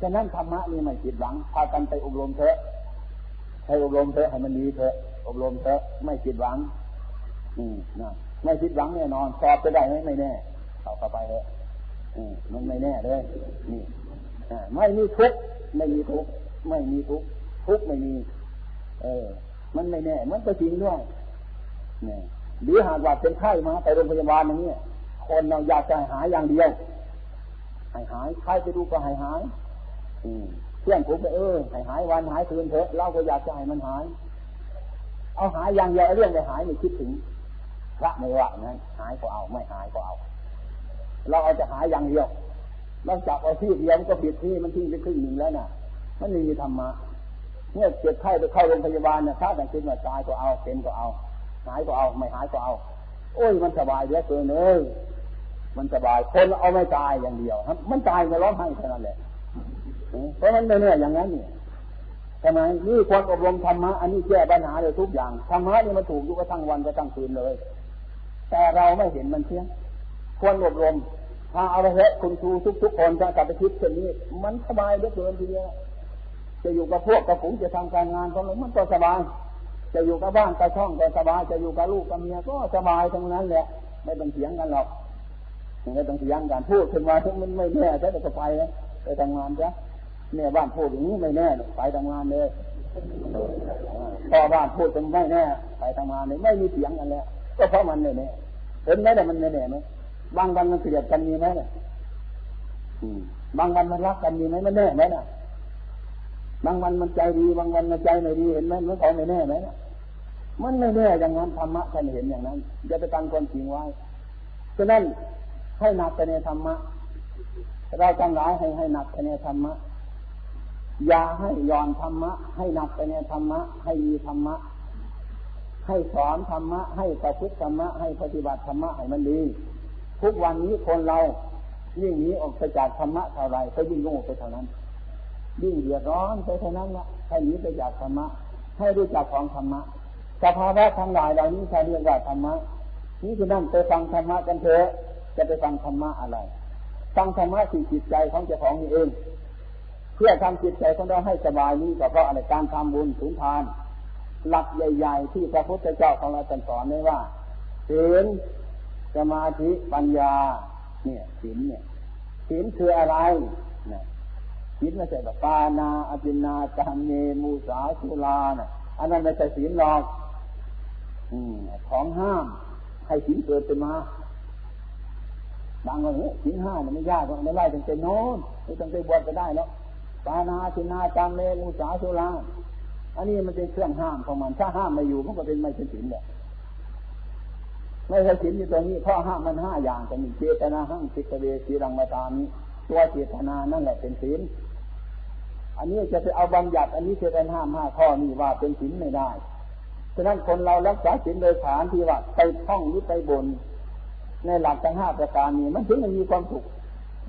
ฉะนั้นธรรมะนี่ไม่ผิดหวัง พากันไปอบรมเถอะให้อบรมเถอะให้มันดีเถอะ อบรมเถอะไม่ผิดหวัง อืมนะไม่ผิดหวังแน่นอน สอบจะได้ไหมไม่แน่เอาเข้าไปเถอะอืมมันไม่แน่เลยนี่ไม่มีทุกข์ไม่มีทุกข์ไม่มีทุกข์ทุกข์ไม่มี เออ มันไม่แน่ มันก็จริงด้วยเนี่ยหรือหากว่าเป็นไข้มาไปโรงพยาบาลอย่างนี้คนเราอยากจะหายอย่างเดียว หายหายใครไปดูก็หายหายเพื่อนผมไปเออหายหายวันหายคืนเถอะเราก็อยากจะให้มันหาย เอาหายอย่างเดียวเรื่องไปหายไม่คิดถึงพระไม่ว่างั้นหายก็เอาไม่หายก็เอา เราเอาจะหายอย่างเดียวเราจับเอาที่เดียวก็ผิดที่มันที่ไปครึ่งหนึ่งแล้วน่ะ มันม่มีธรรมะเนี่ยเจ็บไข้ไปเข้าโรงพยาบาลเนี่ยถ้าแต่คิดว่าตายก็เอาเป็นก็เอา หายก็เอาไม่หายก็เอา โอ้ยมันสบายเยอะเกินเลย มันสบาย คนเอาไม่ตายอย่างเดียวครับ มันตายมาร้องไห้เท่านั้นแหละเพราะมันไม่เนี่ยอย่างนั้นเนี่ยทำไมนี่ควรอบรมธรรมะอันนี้แก้ปัญหาเลยทุกอย่างธรรมะนี่มันถูกอยู่กระทั่งวันกระทั่งคืนเลย แต่เราไม่เห็นมันเชี่ยควรอบรมถ้าเอาไปเถอะคุณครูทุกๆคนจะกลับไปคิดเช่นนี้ มันสบายเหลือเกินทีเดียวจะอยู่กับพวกกับฝูงจะทำการงานของเรามันก็สบายจะอยู่กับบ้านกับช่องก็สบายจะอยู่กับลูกกับเมียก็สบายทั้งนั้นแหละไม่ต้องเถียงกันหรอก ไม่ต้องเถียงกันพูดขึ้นมามันไม่แน่ใช่แต่ก็ไปนะไปทำงานจ้ะเนี่ยบ้านพูดอย่างนี้ไม่แน่ไปทำงานเลยพ่อบ้านพูดเป็นไม่แน่ไปทำงานเลยไม่มีเสียงกันแล้วก็เพราะมันเนี่ยเห็นไหมแต่มันไม่แน่ไหมบางวันมันเกลียดกันมีไหมเนี่ยบางวันมันรักกันมีไหมมันแน่ไหมน่ะบางวันมันใจดีบางวันมันใจไม่ดีเห็นไหมมันของไม่แน่ไหมมันไม่แน่อย่างนั้นธรรมะท่านเห็นอย่างนั้นจะไปตั้งความจริงไว้ฉะนั้น ให้หนักไปในธรรมะเราจังหลายให้ให้หนักไปในธรรมะอย่าให้ย่อนธรรมะ ให้หนักไปในธรรมะ ให้มีธรรมะ ให้สอนธรรมะ ให้ประพฤติธรรมะ ให้ปฏิบัติธรรมะให้มันดี ทุกวันนี้คนเรายิ่งหนีออกไปจากธรรมะเท่าไรก็ยิ่งโง่ไปเท่านั้น ยิ่งเดือดร้อนไปเท่านั้นละให้หนีไปจากธรรมะ ให้รู้จักของธรรมะสภาวะทั้งหลายเหล่านี้ใช้เรียกว่าธรรมะ นี่คือนั่นไปฟังธรรมะกันเถอะ จะไปฟังธรรมะอะไร ฟังธรรมะที่จิตใจของเจ้าของนี่เอง เพื่อทำจิตใจของเราให้สบายนี้ก็เพราะอะไรการทำบุญสุนทาน หลักใหญ่ ๆ ที่พระพุทธเจ้าของเราสอนไว้ว่าศีลสมาธิปัญญา เนี่ยศีลเนี่ยศีลคืออะไรเนี่ยศีลไม่ใช่แบบปานาอภินาจามเนมูสาสุลานี่อันนั้นไม่ใช่ศีลหรอกอของห้ามให้ศีลเกิดขึ้นมา บางคนเฮ้ยศีลห้าเนี่ยไม่ยากไม่ไล่ตั้งแต่โน้นไม่ตั้งแต่บวชก็ได้แล้วปานาสินาจามเนมูสาสุลาอันนี้มันเป็นเครื่องห้ามของมัน ถ้าห้ามไม่อยู่มันก็เป็นไม่ใช่ศีลเลยไม่ใช่ศีลอยู่ตรงนี้ข้อห้ามมันห้าอย่างแต่มีเจตนาห้างสิกเวสีรังมาตามนี้ตัวเจตนานั่นแหละเป็นศีลอันนี้จะไปเอาบัญญัติ อันนี้จะเป็นห้ามห้าข้อนี้ว่าเป็นศีลไม่ได้ฉะนั้นคนเรารักษาศีลโดยฐานที่ว่าไปท่องหรือไปบน ในหลักทั้งห้าประการนี้ มันถึงจะมีความสุข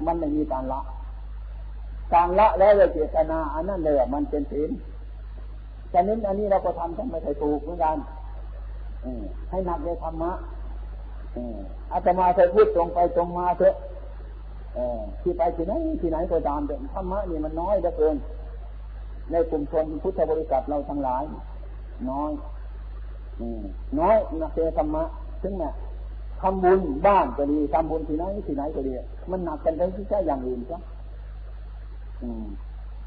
มันไม่มีการละ การละแล้วเจตนาอันนั้นเลยมันเป็นศีลฉะนั้นอันนี้เราก็ทำทั้งไม่ใช่ถูกเหมือนกันให้หนักในธรรมะอาตมาเคยพูดตรงไปตรงมาเถอะที่ไปที่ไหนที่ไหนก็ตามแต่ธรรมะนี่มันน้อยเหลือเกิน ในกลุ่มชนพุทธบริษัทเราทั้งหลาย น้อยน้อยนักเทธรรมะ ถึงเนี่ย ทำบุญบ้านก็ดีทำบุญที่ไหนที่ไหนก็ดี มันหนักกันไปที่แค่อย่างอื่นจ้ะ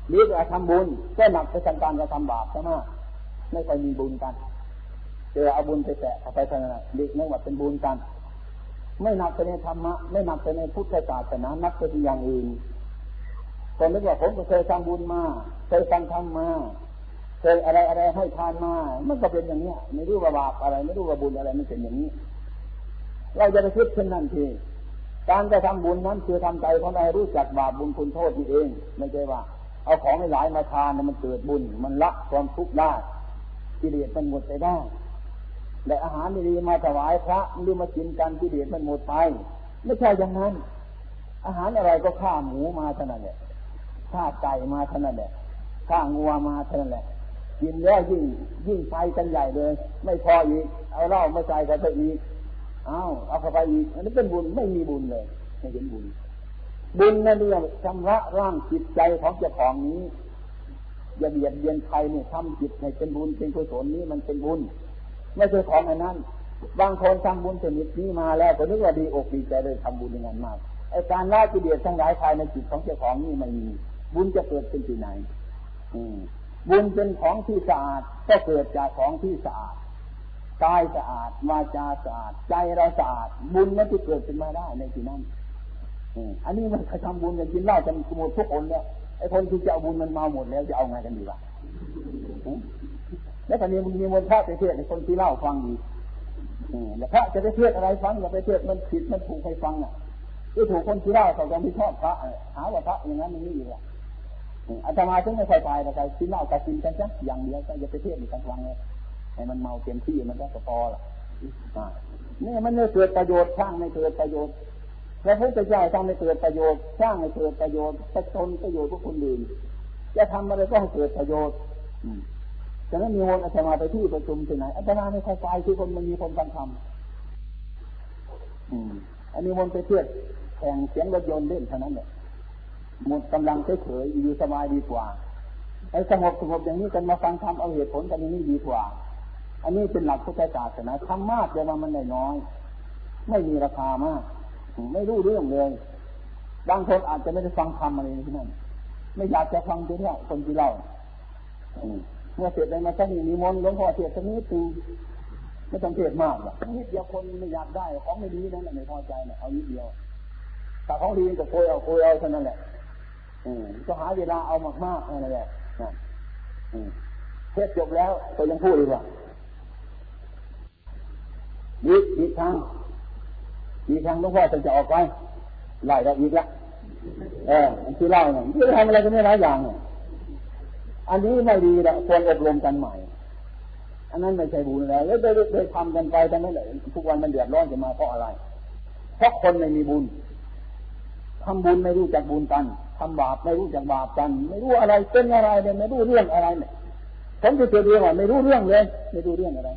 หรือจะทำบุญก็หนักไปทางการจะทำบาปใช่ไหมไม่ค่อยมีบุญกันเจอเอาบุญไปแตะเอาไปทางนั้นเด็กไม่ว่าเป็นบุญกัน ไม่หนับไปในธรรมะไม่หนับไปในพุทธศาสนานับไปที่อย่างอื่นคนนึกว่าผมก็เคยทำบุญมาเคยฟังธรรมมาเคยอะไรอะไรให้ทานมา มันก็เป็นอย่างนี้ไม่รู้ว่าบาปอะไร ไม่รู้ว่าบุญอะไรมันเป็นอย่างนี้ เราจะไปคิดเช่นนั้นทีการจะทำบุญนั้นคือทำใจของเรารู้จักบาปบุญคุณโทษนี่เอง ไม่ใช่ว่า เอาของหลายมาทานมันเกิดบุญ มันละความทุกข์ได้กิเลสมันหมดไปได้และอาหารดีมาถวายพระหรือมากินกันที่เดียดมันหมดไป ไม่ใช่อย่างนั้น อาหารอะไรก็ฆ่าหมูมาเท่านั้นแหละฆ่าไก่มาเท่านั้นแหละฆ่างัวมาเท่านั้นแหละกินแล้วยิ่งยิ่งไปกันใหญ่เลย ไม่พออีกเอาเหล้ามาใส่กันไปอีก เอาเอาเข้าไปอีกอันนี้เป็นบุญไม่มีบุญเลยไม่เห็นบุญ บุญนั่นเองชำระร่างจิตใจของเจ้าของนี้อย่าเบียดเบียนใครเนี่ยทำจิตให้เป็นบุญเป็นกุศลนี้มันเป็นบุญ ไม่ใช่ของอันนั้น บางคนทำบุญชนิดนี้มาแล้วก็นึกว่าดีอกดีใจเลยทำบุญอย่างนั้นมากไอการละกิเลสทั้งหลายภายในจิตของเจ้าของนี่ไม่มี บุญจะเกิดขึ้นที่ไหน อืบุญเป็นของที่สะอาดก็เกิดจากของที่สะอาด กายสะอาดวาจาสะอาดใจเราสะอาดบุญมันจะเกิดขึ้นมาได้ในที่นั้นอันนี้มันทำบุญกันกินเหล้ากันหมดทุกคนเนี่ยไอ้คนที่จะเอาบุญมันมาหมดแล้วจะเอาไงกันดีวะแล้วตอนนี้มึงมีมนพระไปเทศในคนที่เล่าฟังดีแล้วพระจะไปเทศอะไรฟังอย่าไปเทศมันผิดมันถูกใครฟังอะที่ถูกคนที่เล่าเขาจะไม่ชอบพระหาว่าพระอย่างนั้นมันนี่อยู่อะอาตมาถึงไม่ค่อยไปแต่ไปกินเหล้ากับกินกันจ้ะอย่างเดียวก็อย่าไปเทศในกลางวันเลย ให้มันเมาเต็มที่มันก็พอละนี่มันไม่เกิดประโยชน์สร้างไม่เกิดประโยชน์พระพุทธเจ้าทำไม่เกิดประโยชน์สร้างไม่เกิดประโยชน์จะตนประโยชน์พวกคนอื่นจะทำอะไรก็ให้เกิดประโยชน์ฉะนั้นมีวนอาตมาไปที่ประชุมที่ไหนอาตมาไม่ค่อยไปที่คนมันมีคนฟังธรรมอันนี้วนไปเทียบแข่งเสียงรถยนต์เล่นเท่านั้นแหละหมดกำลังเฉยๆอยู่สบายดีกว่าไอ้สงบสงบอย่างนี้กันมาฟังธรรมเอาเหตุผลกันอย่างนี้ดีกว่า อันนี้เป็นหลักพุทธศาสนาธรรมะเดี๋ยวมันได้น้อย ไม่มีราคามาก ไม่รู้เรื่องเลยบางคนอาจจะไม่ได้ฟังธรรมอะไรที่นั่นไม่อยากจะฟังเรื่องคนที่เล่าเมื่อเสร็จเลยมาสักนิมนต์หลวงพ่อเทศนิดนึงไม่ต้องเทศมากหรอกนิดเดียวคนไม่อยากได้ของไม่ดีนั่นแหละไม่พอใจเนี่ยเอานิดเดียวแต่ของดีก็โคยเอาโคยเอาเท่านั้นแหละอืมก็หาเวลาเอามากมากอะไรแหละเทศจบแล้วก็ยังพูดอีกว่า อีกอีกครั้งอีกครั้งหลวงพ่อจะจะออกไปไล่เราอีกละเออที่เล่าเนี่ยที่ทำอะไรกันไม่หลายอย่างเนี่ยอันนี้ไม่ดีละควรอบรมกันใหม่ อันนั้นไม่ใช่บุญแล้วแล้วเคยทำกันไปแต่ไม่เลยทุกวันมันเดือดร้อนจะมาเพราะอะไร เพราะคนไม่มีบุญทำบุญไม่รู้จักบุญกันทำบาปไม่รู้จักบาปกัน ไม่รู้อะไรเป็นอะไรเนี่ยไม่รู้เรื่องอะไรเนี่ยผมจะเจอเรื่องว่าไม่รู้เรื่องเลย ไม่รู้เรื่องอะไร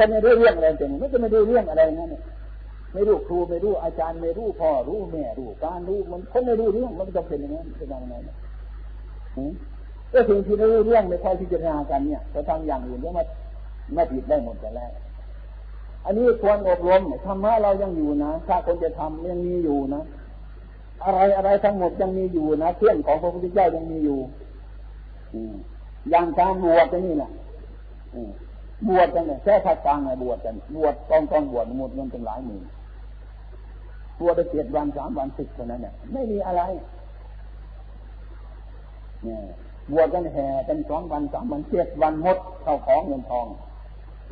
คนไม่รู้เรื่องอะไรเป็นไม่จะไม่รู้เรื่องอะไรนั่นเนี่ไม่รู้ครูไม่รู้อาจารย์ไม่รู้พ่อรู้แม่รู้การรู้มันคนไม่รู้เรื่องมันจะเป็นอย่างนั้นเป็นยังไงก็สิ่งที่ไม่รู้เรื่องไม่ค่อยพิจารณากันเนี่ยจะทำอย่างอื่นแล้วมาไม่ผิดได้หมดแต่แรกอันนี้ควรอบรมธรรมะเรายังอยู่นะถ้าคนจะทำยังมีอยู่นะอะไรอะไรทั้งหมดยังมีอยู่นะเครื่องของพระพุทธเจ้ายังมีอยู่อย่างการบวชนี่แหละ บวชกันเนี่ยแค่พักกลางไงบวชกันบวชต้องต้องบวชหมดเงินเป็นหลายหมื่นบวชไปเจ็ดวันสามวันสิบเท่านั้นเนี่ยไม่มีอะไรเนี่ยบวชกันแห่กันสองวันสามวันเจ็ดวันหมดเข้าของเงินทอง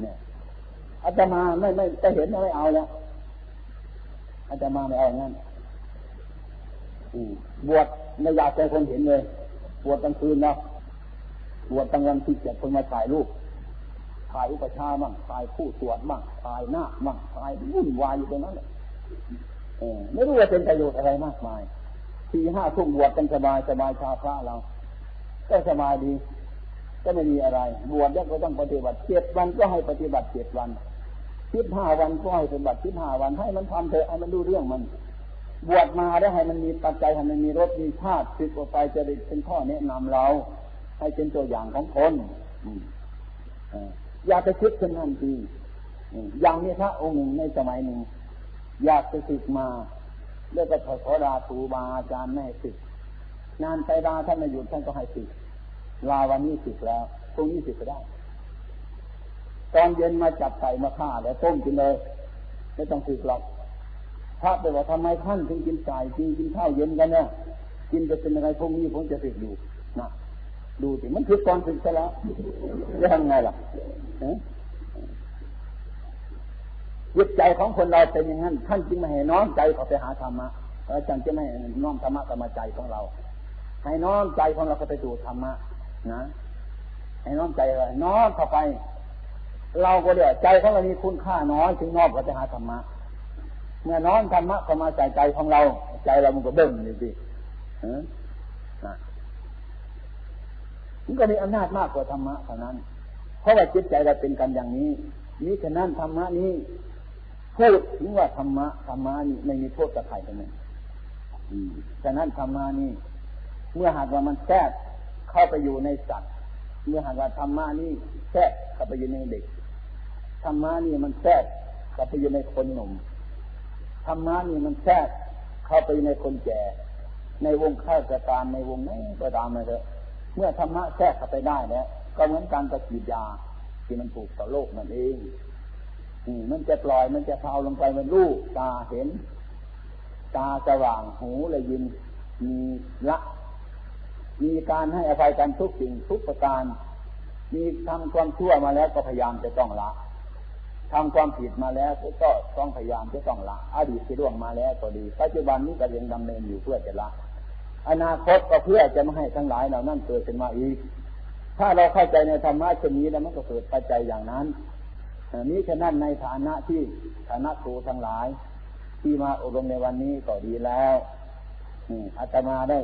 เนี่ยอาตมาไม่ไม่จะเห็นไม่เอาแล้วอาตมาไม่เอางั้นบวชไม่อยากให้คนเห็นเลย บวชกลางคืนนะบวชกลางวันที่เจ็ดคนมาถ่ายรูป ถ่ายอุปชาบ้างถ่ายผู้ตรวจบ้างถ่ายหน้าบ้างถ่ายวุ่นวายอยู่ตรงนั้นเลยไม่รู้ว่าเป็นประโยชน์อะไรมากมายสี่ห้าทุ่มบวชกันสบายสบายชาพระเรา ก็สบายดี ก็ไม่มีอะไร บวชแล้วก็ต้องปฏิบัติเจ็ดวันก็ให้ปฏิบัติเจ็ดวันสิบห้าวันก็ให้ปฏิบัติสิบห้าวันให้มันทำเถอะให้มันดูเรื่องมัน บวชมาได้วให้มันมีปัจจัยให้มันมีรสมีชาติติดออกไปจะได้เป็นข้อแนะนำเรา ให้เป็นตัวอย่างของคน อยากจะคิดเช่นนั้นดีอย่างนี้พระองค์หนึ่งในสมัยหนึ่ง อยากจะศึกมาแล้วก็ขอลาครูบาอาจารย์แม่ศึกงานไปดาท่านไม่หยุดท่านก็ให้ศึกลาวันนี้ศึกแล้วพรุ่งนี้ศึกก็ได้ ตอนเย็นมาจับไก่มาฆ่าแล้วต้มกินเลย ไม่ต้องศึกหรอกพระไปบอกทำไมท่านถึงกินไก่กินกินข้าวเย็นกันเนี่ยกินจะเป็นอะไรพวกนี้ผมจะศึกอยู่ ดูสิมันคือตอนศึกซะแล้วจะทำไงล่ะจิตใจของคนเราเป็นอย่างนั้นท่านจึงไม่ให้น้อมใจเขาไปหาธรรมะแล้วจังจะไม่น้อมธรรมะกับมาใจของเรา ให้น้อมใจของเราเข้าไปสู่ธรรมะนะให้น้อมใจเลยน้อมเข้าไป เราก็เดี๋ยวใจของเรามีคุณค่าน้อยถึงน้อมเข้าไปหาธรรมะเมื่อน้อมธรรมะเข้ามาใจใจของเรา ใจเรามันก็เบิ่มเลยสิ มันก็มีอำนาจมากกว่าธรรมะเท่านั้น เพราะว่าจิตใจเราเป็นกันอย่างนี้นี้ฉะนั้นธรรมะนี้พูดถึงว่าธรรมะธรรมะนี่ไม่มีโทษกับใครทั้งนั้นฉะนั้นธรรมะนี่เมื่อหากว่ามันแทรกเข้าไปอยู่ในสัตว์เมื่อหากว่าธรรมะนี่แทรกเข้าไปอยู่ในเด็กธรรมะนี่มันแทรกเข้าไปอยู่ในคนหนุ่มธรรมะนี่มันแทรกเข้าไปในคนแก่ ในวงข้าราชการในวงไหนก็ตามมาเถอะ เมื่อธรรมะแทรกเข้าไปได้แล้วก็เหมือนการตะกีดยาที่มันถูกต่อโลกมันเองมันจะปล่อยมันจะเทาลงไปมันรู้ตาเห็น ตาสว่างหูเลยยินมีละมีการให้อภัยกันทุกสิ่งทุกประการ มีทำความชั่วมาแล้วก็พยายามจะต้องละทำความผิดมาแล้วก็ต้องพยายามจะต้องละอดีตที่ล่วงมาแล้วก็ดี ปัจจุบันนี้ก็ยังดำเนินอยู่เพื่อจะละ อนาคตก็เพื่อจะไม่ให้ทั้งหลายเหล่านั้นเกิดขึ้นมาอีก ถ้าเราเข้าใจในธรรมะเช่นนี้แล้วมันก็เกิดปัจจัยอย่างนั้นนี้ฉะนั้นในฐานะที่ฐานะครูทั้งหลาย ที่มาอบรมในวันนี้ก็ดีแล้วอาตมาได้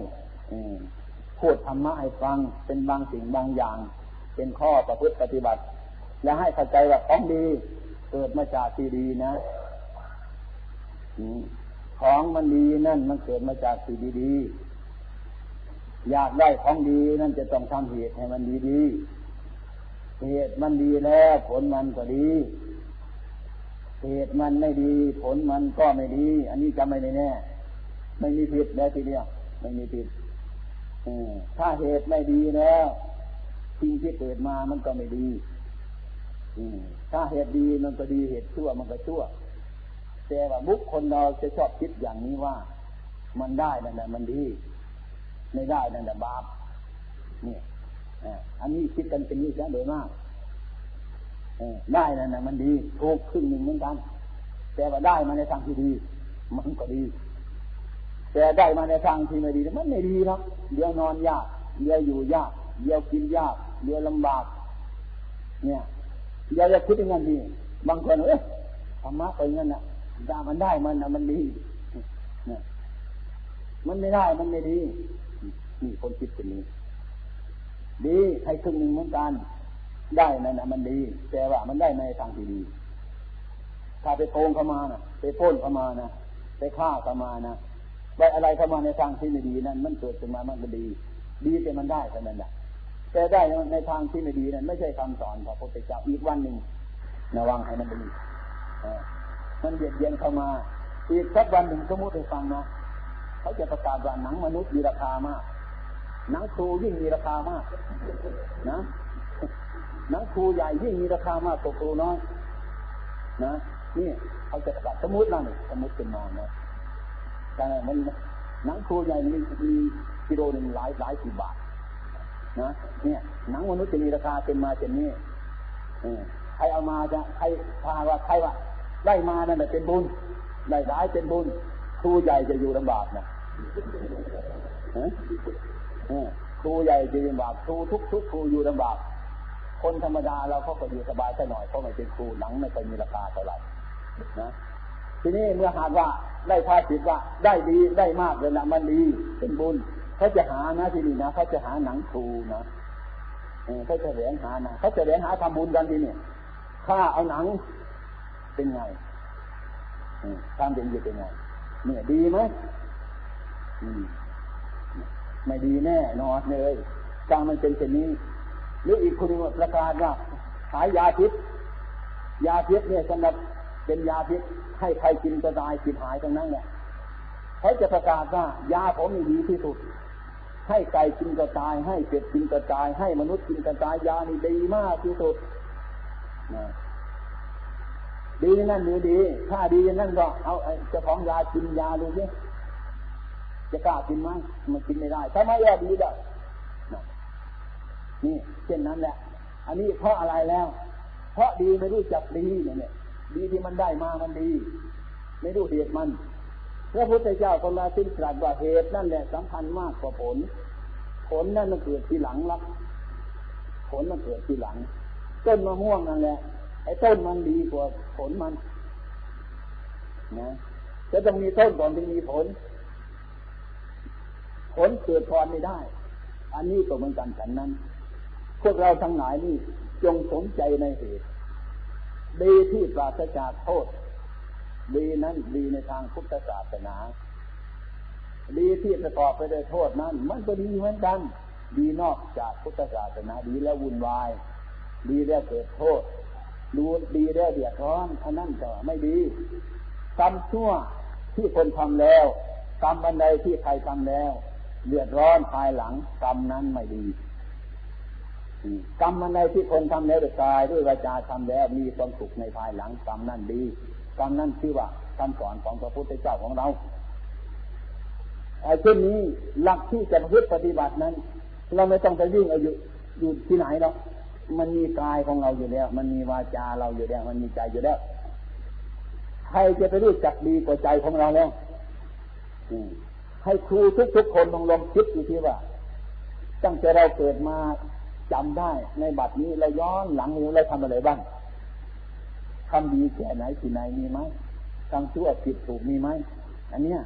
พูดธรรมะให้ฟังเป็นบางสิ่งบางอย่าง เป็นข้อประพฤติปฏิบัติ และให้เข้าใจว่าของดีเกิดมาจากที่ดีนะของมันดีนั่นมันเกิดมาจากสิ่งดีๆ อยากได้ของดีนั่นจะต้องทำเหตุให้มันดีๆเหตุมันดีแล้วผลมันก็ดีเหเหตุมันไม่ดี ผลมันก็ไม่ดี อันนี้จำไม่แน่ไม่มีผิดแล้วทีเดียวไม่มีผิดถ้าเหตุไม่ดีแล้วสิ่งที่เกิดมามันก็ไม่ดีถ้าเหตุดีมันก็ดีเหตุชั่วมันก็ชั่ว แต่ว่าบุคคลเราจะชอบคิดอย่างนี้ว่า มันได้นั่นแหละมันดี ไม่ได้นั่นแหละบาปเนี่ยอันนี้คิดกันเป็นนี้ซะโดยมากได้นั่นนะมันดีถูกครึ่งหนึ่งเหมือนกัน แต่ว่าได้มาในทางที่ดี มันก็ดี แต่ได้มาในทางที่ไม่ดีมันไม่ดีหรอกเดี๋ยวนอนยากเดี๋ยวอยู่ยากเดี๋ยวกินยากเดี๋ยวลำบาก เนี่ยอย่าอย่าคิดอย่างนั้นดีบางคนเอ้ยธรรมะไปงั้นน่ะได้มันได้มันนะมันดีเนี่ยมันไม่ได้มันไม่ดี นี่คนคิดเป็นนี้ ดีให้ครึ่งหนึ่งเหมือนกัน ได้นั่นนะมันดี แต่ว่ามันได้ในทางที่ดี ถ้าไปโกงเข้ามานะไปพ้นเข้ามานะไปฆ่าเข้ามานะไปอะไรเข้ามาในทางที่ไม่ดีนั้น มันเกิดขึ้นมามันก็ดี ดีแต่มันได้เท่านั้นแหละแต่ได้ในทางที่ไม่ดีนั้นไม่ใช่คำสอนของพระพุทธเจ้าอีกวันหนึ่งระวังให้มันดีมันเบียดเบียนเข้ามา อีกสักวันหนึ่งสมมติให้ฟังนะเขาจะประกาศว่าหนังมนุษย์มีราคามาก หนังครูยิ่งมีราคามาก นะหนังครูใหญ่ยิ่งมีราคามากกว่าครูน้อยนะนี่เขาจะประกาศสมมตินั่นสมมติเป็นมานะแต่มันหนังครูใหญ่มีมีกิโลหนึ่งหลายหลายสิบบาทนะเนี่ยหนังมนุษย์จะมีราคาเป็นมาเช่นนี้ใครเอามาจะใครพาว่าใครว่าได้มานั่นเป็นบุญได้ร้ายเป็นบุญครูใหญ่จะอยู่ลำบากนะ ครูใหญ่จะลำบากครูทุกทุกครูอยู่ลำบากคนธรรมดาเราเขาก็อยู่สบายแค่หน่อยเพราะไม่เป็นครูหนังไม่เคยมีราคาเท่าไหร่นะทีนี้เมื่อหากว่าได้พาสิทว่าได้ดีได้มากเลยนะมันดีเป็นบุญเขาจะหานะที่นี่นะเขาจะหาหนังครูนะเขาจะแหวนหานะเขาจะแหวนหาทำบุญกันทีนี่ถ้าเอาหนังเป็นไงตามเป็นอยู่เป็นไงเนี่ยดีไหม ไม่ดีแน่นอนเลยการมันเป็นเช่นนี้ หรืออีกคนหนึ่งประกาศว่าขายยาพิษยาพิษเนี่ยสำหรับเป็นยาพิษให้ใครกินก็ตายกิหายทั้งนั้นเนี่ยเขาจะประกาศว่ายาผมดีที่สุด ให้ไก่กินก็ตาย ให้เป็ดกินก็ตาย ให้มนุษย์กินก็ตายยานี่ดีมากที่สุดดีนั่นหรือดี ถ้าดีอย่างนั้นก็เอาเจ้าของยากินยาดูสิ จะกล้ากินไหมมันกินไม่ได้ถ้าไม่ยาดีได้นี่เช่นนั้นแหละ อันนี้เพราะอะไรแล้ว เพราะดีไม่รู้จักดีเนี่ยดีที่มันได้มามันดี ไม่รู้เหตุมันพระพุทธเจ้าก็มาสิ้นตรัสว่าเหตุนั่นแหละสำคัญมากกว่าผล ผลนั่นมันเกิดทีหลังลักผลมันเกิดทีหลัง ต้นมะม่วงนั่นแหละไอ้ต้นมันดีกว่าผลมันนะจะต้องมีต้นก่อนถึงมีผล ผลเกิดพรไม่ได้ อันนี้ก็เหมือนกันฉันนั้น พวกเราทั้งหลายนี่จงสนใจในเหตุดีที่ปราศจากโทษดีนั้นดีในทางพุทธศาสนาดีที่ประกอบไปด้วยโทษนั้น มันก็ดีเหมือนกัน ดีนอกจากพุทธศาสนาดีแล้ววุ่นวาย ดีแล้วเกิดโทษดูดีแล้วเดือดร้อนอันนั้นก็ไม่ดีกรรมชั่วที่คนทำแล้วกรรมอันใดที่ใครทำแล้ว เดือดร้อนภายหลังกรรมนั้นไม่ดีกรรมอะไรที่คนทำแล้วด้วยกายด้วยวาจาทำแล้วมีความสุขในภายหลังกรรมนั่นดีกรรมนั่นชื่อว่าคำสอนของพระพุทธเจ้าของเราไอ้เช่นนี้หลักที่จะพึ่ปฏิบัตินั้น เราไม่ต้องไปวิ่งอายุอยู่ที่ไหนหรอกมันมีกายของเราอยู่แล้ว มันมีวาจาเราอยู่แล้ว มันมีใจอยู่แล้วใครจะไปรู้จักดีกว่าใจของเราแล้ว ให้ครูทุกๆคนลองลองคิดดูที่ว่า ตั้งแต่เราเกิดมาจำได้ในบัดนี้เราย้อนหลังนี้เราทำอะไรบ้างทำดีแค่ไหนที่ไหนมีไหมทำชั่วผิดถูกมีไหมอันเนี้ย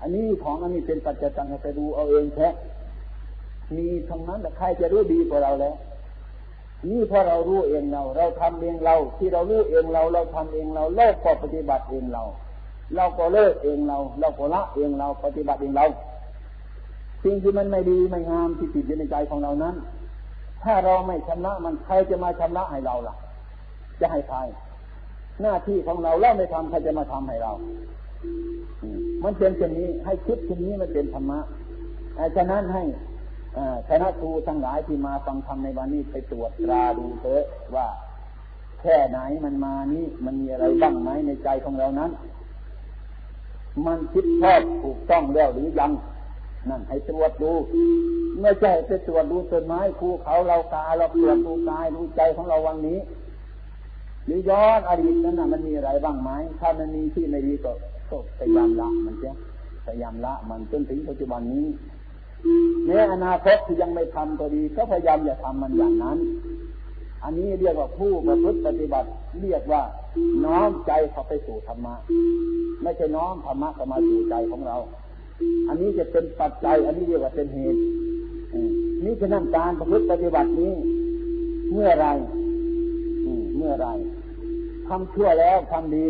อันนี้ของอันนี้เป็นปัจจัยต่างไปดูเอาเองแค่มีทั้งนั้นแต่ใครจะรู้ดีกว่าเราแล้วนี่เพราะเรารู้เองเรา เราทำเองเรา ที่เรารู้เองเรา เราทำเองเราเลิกก็ปฏิบัติเองเรา เราก็เลิกเองเรา เราก็ละเองเราปฏิบัติเองเราสิ่งที่มันไม่ดีไม่งามที่ติดอยู่ในใจของเรานั้น ถ้าเราไม่ชำระมันใครจะมาชำระให้เราล่ะ จะให้ใครหน้าที่ของเราเราไม่ทำใครจะมาทำให้เรา มันเป็นเช่นนี้ ให้คิดเช่นนี้มันเป็นธรรมะฉะนั้นให้คณะครูทั้งหลายที่มาฟังธรรมในวันนี้ไปตรวจตราดูเถอะว่าแค่ไหนมันมานี้มันมีอะไรบ้างไหมในใจของเรานั้น มันคิดชอบถูกต้องแล้วหรือยัง นั่นให้ตรวจดูไม่ใช่ไปตรวจดูต้นไม้ภูเขาเรากาเราตรวจดูกายดูใจของเราวันนี้หรือย้อนอดีตนั้นนะมันมีอะไรบ้างไหมถ้ามันมีที่ไม่ดีก็พยายามละมันเจ้พยายามละมันจนถึงปัจจุบันนี้แม้อนาคตที่ยังไม่ทำก็ดี ก็พยายามอย่าทำมันอย่างนั้น อันนี้เรียกว่าผู้ประพฤติปฏิบัติ เรียกว่า น้อมใจเข้าไปสู่ธรรมะ ไม่ใช่น้อมธรรมะเข้ามาสู่ใจของเรา อันนี้จะเป็นปัจจัย อันนี้เรียกว่าเป็นเหตุนี่ฉะนั้นการประพฤติปฏิบัตินี้ เมื่อไรเมื่อไรทำชั่วแล้วทำดี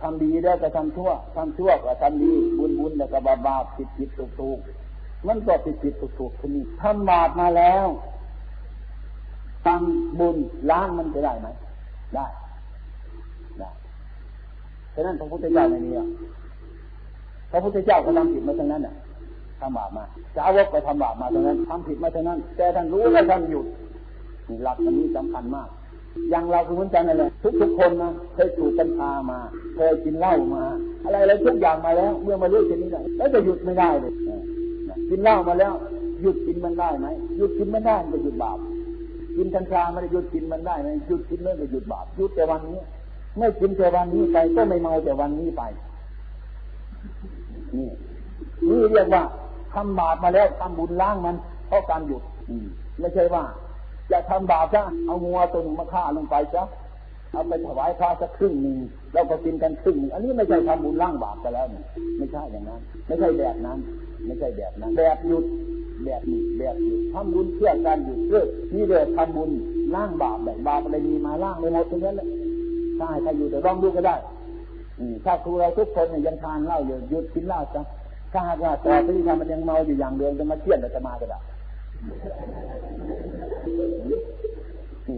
ทำดีแล้วก็ทำชั่วทำชั่วก็ทำดี บุญบุญแล้วก็บาปบาปผิดผิดถูกถูกมันก็ผิดผิดถูกถูกคนนี้ทำบาปมาแล้ว ทำบุญล้างมันจะได้ไหมได้ได้ฉะนั้นพระพุทธเจ้าในนี้พระพุทธเจ้าก็ทำผิดมาทั้งนั้นน่ะทำบาปมาสาวกไปทำบาปมาทั้งนั้นทำผิดมาทั้งนั้น แต่ท่านรู้และท่านหยุดหลักอันนี้สำคัญมากอย่างเราคือเหมือนกันนั่นแหละทุกทุกคนนะเคยสูบกัญชามา เคยกินเหล้ามา อะไรอะไรทุกอย่างมาแล้ว เมื่อมาเรื่องชนี้แล้วจะหยุดไม่ได้เลยกินเหล้ามาแล้ว หยุดกินมันได้ไหมหยุดกินมันได้มันจะหยุดบาป กินกัญชาไมันจะหยุดกินมันได้ไหมหยุดกินมันจะหยุดบาปหยุดแต่วันนี้ ไม่กินแต่วันนี้ไปก็ไม่เมาแต่วันนี้ไปนี่นี่เรียกว่าทำบาปมาแล้วทำบุญล้างมัน เพราะการหยุดไม่ใช่ว่า จะทำบาปซะเอางัวตัวหนึ่งมาฆ่าลงไปซะเอาไปถวายพระสักครึ่งหนึ่งเราก็กินกันครึ่งอันนี้ไม่ใช่ทำบุญล้างบาปกันแล้วนี่ไม่ใช่อย่างนั้น ไม่ใช่แบบนั้น ไม่ใช่แบบนั้น แบบหยุด แบบหยุดแบบหยุดทำบุญเพื่อการหยุดเพื่อนี่เลยทำบุญล้างบาปแบบบาปอะไรมีมาล้างไปหมดตรงนั้นเลยใช่ใครอยู่แต่ลองดูก็ได้ถ้าครูเราทุกคนเนี่ยยังทานเหล้าอยู่หยุดกินเหล้าจ้ะถ้าหากว่าต่อไปที่ทำมันยังเมาอยู่อย่างเดิมจะมาเที่ยนจะมาก็ได้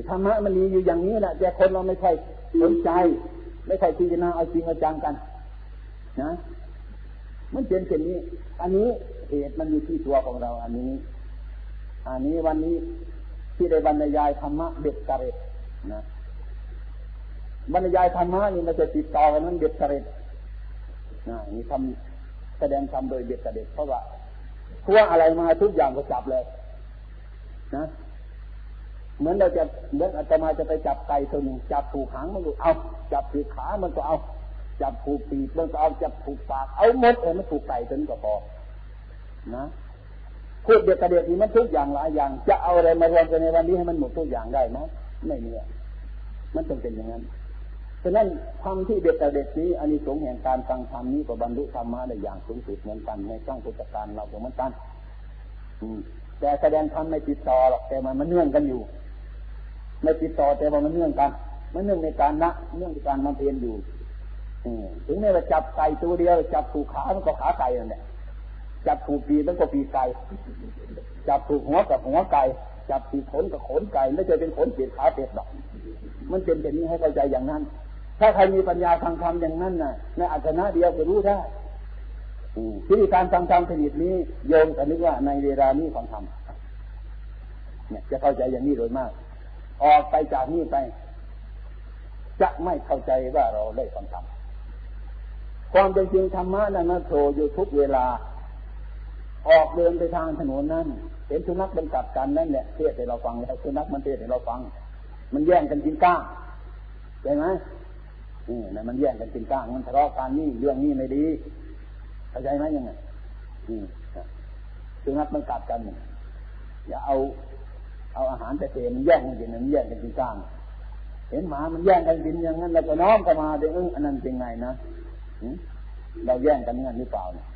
ธรรมะมันมีอยู่อย่างนี้แหละแต่คนเราไม่ค่อยสนใจ ไม่ค่อยพิจารณาเอาจริงเอาจังกัน นะ มันเป็นเช่นนี้ อันนี้ เหตุมันมีที่ตัวของเราอันนี้ อันนี้วันนี้ที่ได้บรรยายธรรมะเด็ดกระเร็ดนะบรรยายธรรมะนี่มันจะติดต่อกันนั้นเด็ดกระเร็ดนะนี่ทำแสดงธรรมโดยเด็ดกระเด็ดเพราะว่าทั่วอะไรมาทุกอย่างก็จับเลย นะเหมือนเราจะเหมือนอาตมาจะไปจับไก่ตัวหนึ่งจับผูกหางมันก็เอา จับผูกขามันก็เอา จับผูกปีกมันก็เอาจับผูกปากเอาหมดเลยมันผูกไก่ตัวนี้ก็พอ นะพูดเดียวกระเดียดนี้มันทุกอย่างหลายอย่าง จะเอาอะไรมารวมกันในวันนี้ให้มันหมดทุกอย่างได้ไหมไม่มีมันต้องเป็นอย่างนั้นฉะนั้นทำที่เด็ดแต่เด็ดนี้อันนี้สงแห่งการฟังธรรมนี้ก็บรรลุธรรมะได้อย่างสูงสุดเหมือนกันในช่องพุทธการเราเหมือนกันแต่แสดงธรรมไม่ติดต่อหรอกแต่มันมันเนื่องกันอยู่ ไม่ติดต่อแต่ว่ามันเนื่องกัน มันเนื่องในการละเนื่องในการมันเพียนอยู่ถึงแม้ว่าจับไก่ตัวเดียวจับถูกขามันก็ขาไก่นั่นแหละ จับถูกปีมันก็ปีไก่จับถูกหัวกับหัวไก่จับถูกขนกับขนไก่ไม่ใช่เป็นขนเป็ดขาเป็ดหรอก มันเป็นแบบนี้ให้เข้าใจอย่างนั้น ถ้าใครมีปัญญาทางธรรมอย่างนั้นน่ะ ในอัจฉริยเดียวจะรู้ได้ที่การฟังธรรมชนิดนี้โยมจะนึกว่าในเวลานี้ฟังธรรมเนี่ยจะเข้าใจอย่างนี้โดยมาก ออกไปจากนี้ไป จะไม่เข้าใจว่าเราได้ฟังธรรมความจริงธรรมะนั้นะโผล่อยู่ทุกเวลา ออกเดินไปทางถนนนั้นเห็นสุนัขมันกัดกันนั่นแหละเทศให้เราฟังแล้วสุนัขมันเทศให้เราฟัง มันแย่งกันกินก้างใช่ไหมนี่นะมันแย่งกันกินก้างมันทะเลาะกันนี่เรื่องนี้ไม่ดีเข้าใจไหมยังไงสุนัขมันกัดกันอย่าเอา เอาอาหารแต่เตมันแย่งกันกินมันแย่งกันกินก้างเห็นหมามันแย่งกันกินอย่างนั้นแล้วก็น้อมกันมาเดี๋ยวอันนั้นเป็นไงนะเราแย่งกันงั้นหรือเปล่าเนี่ย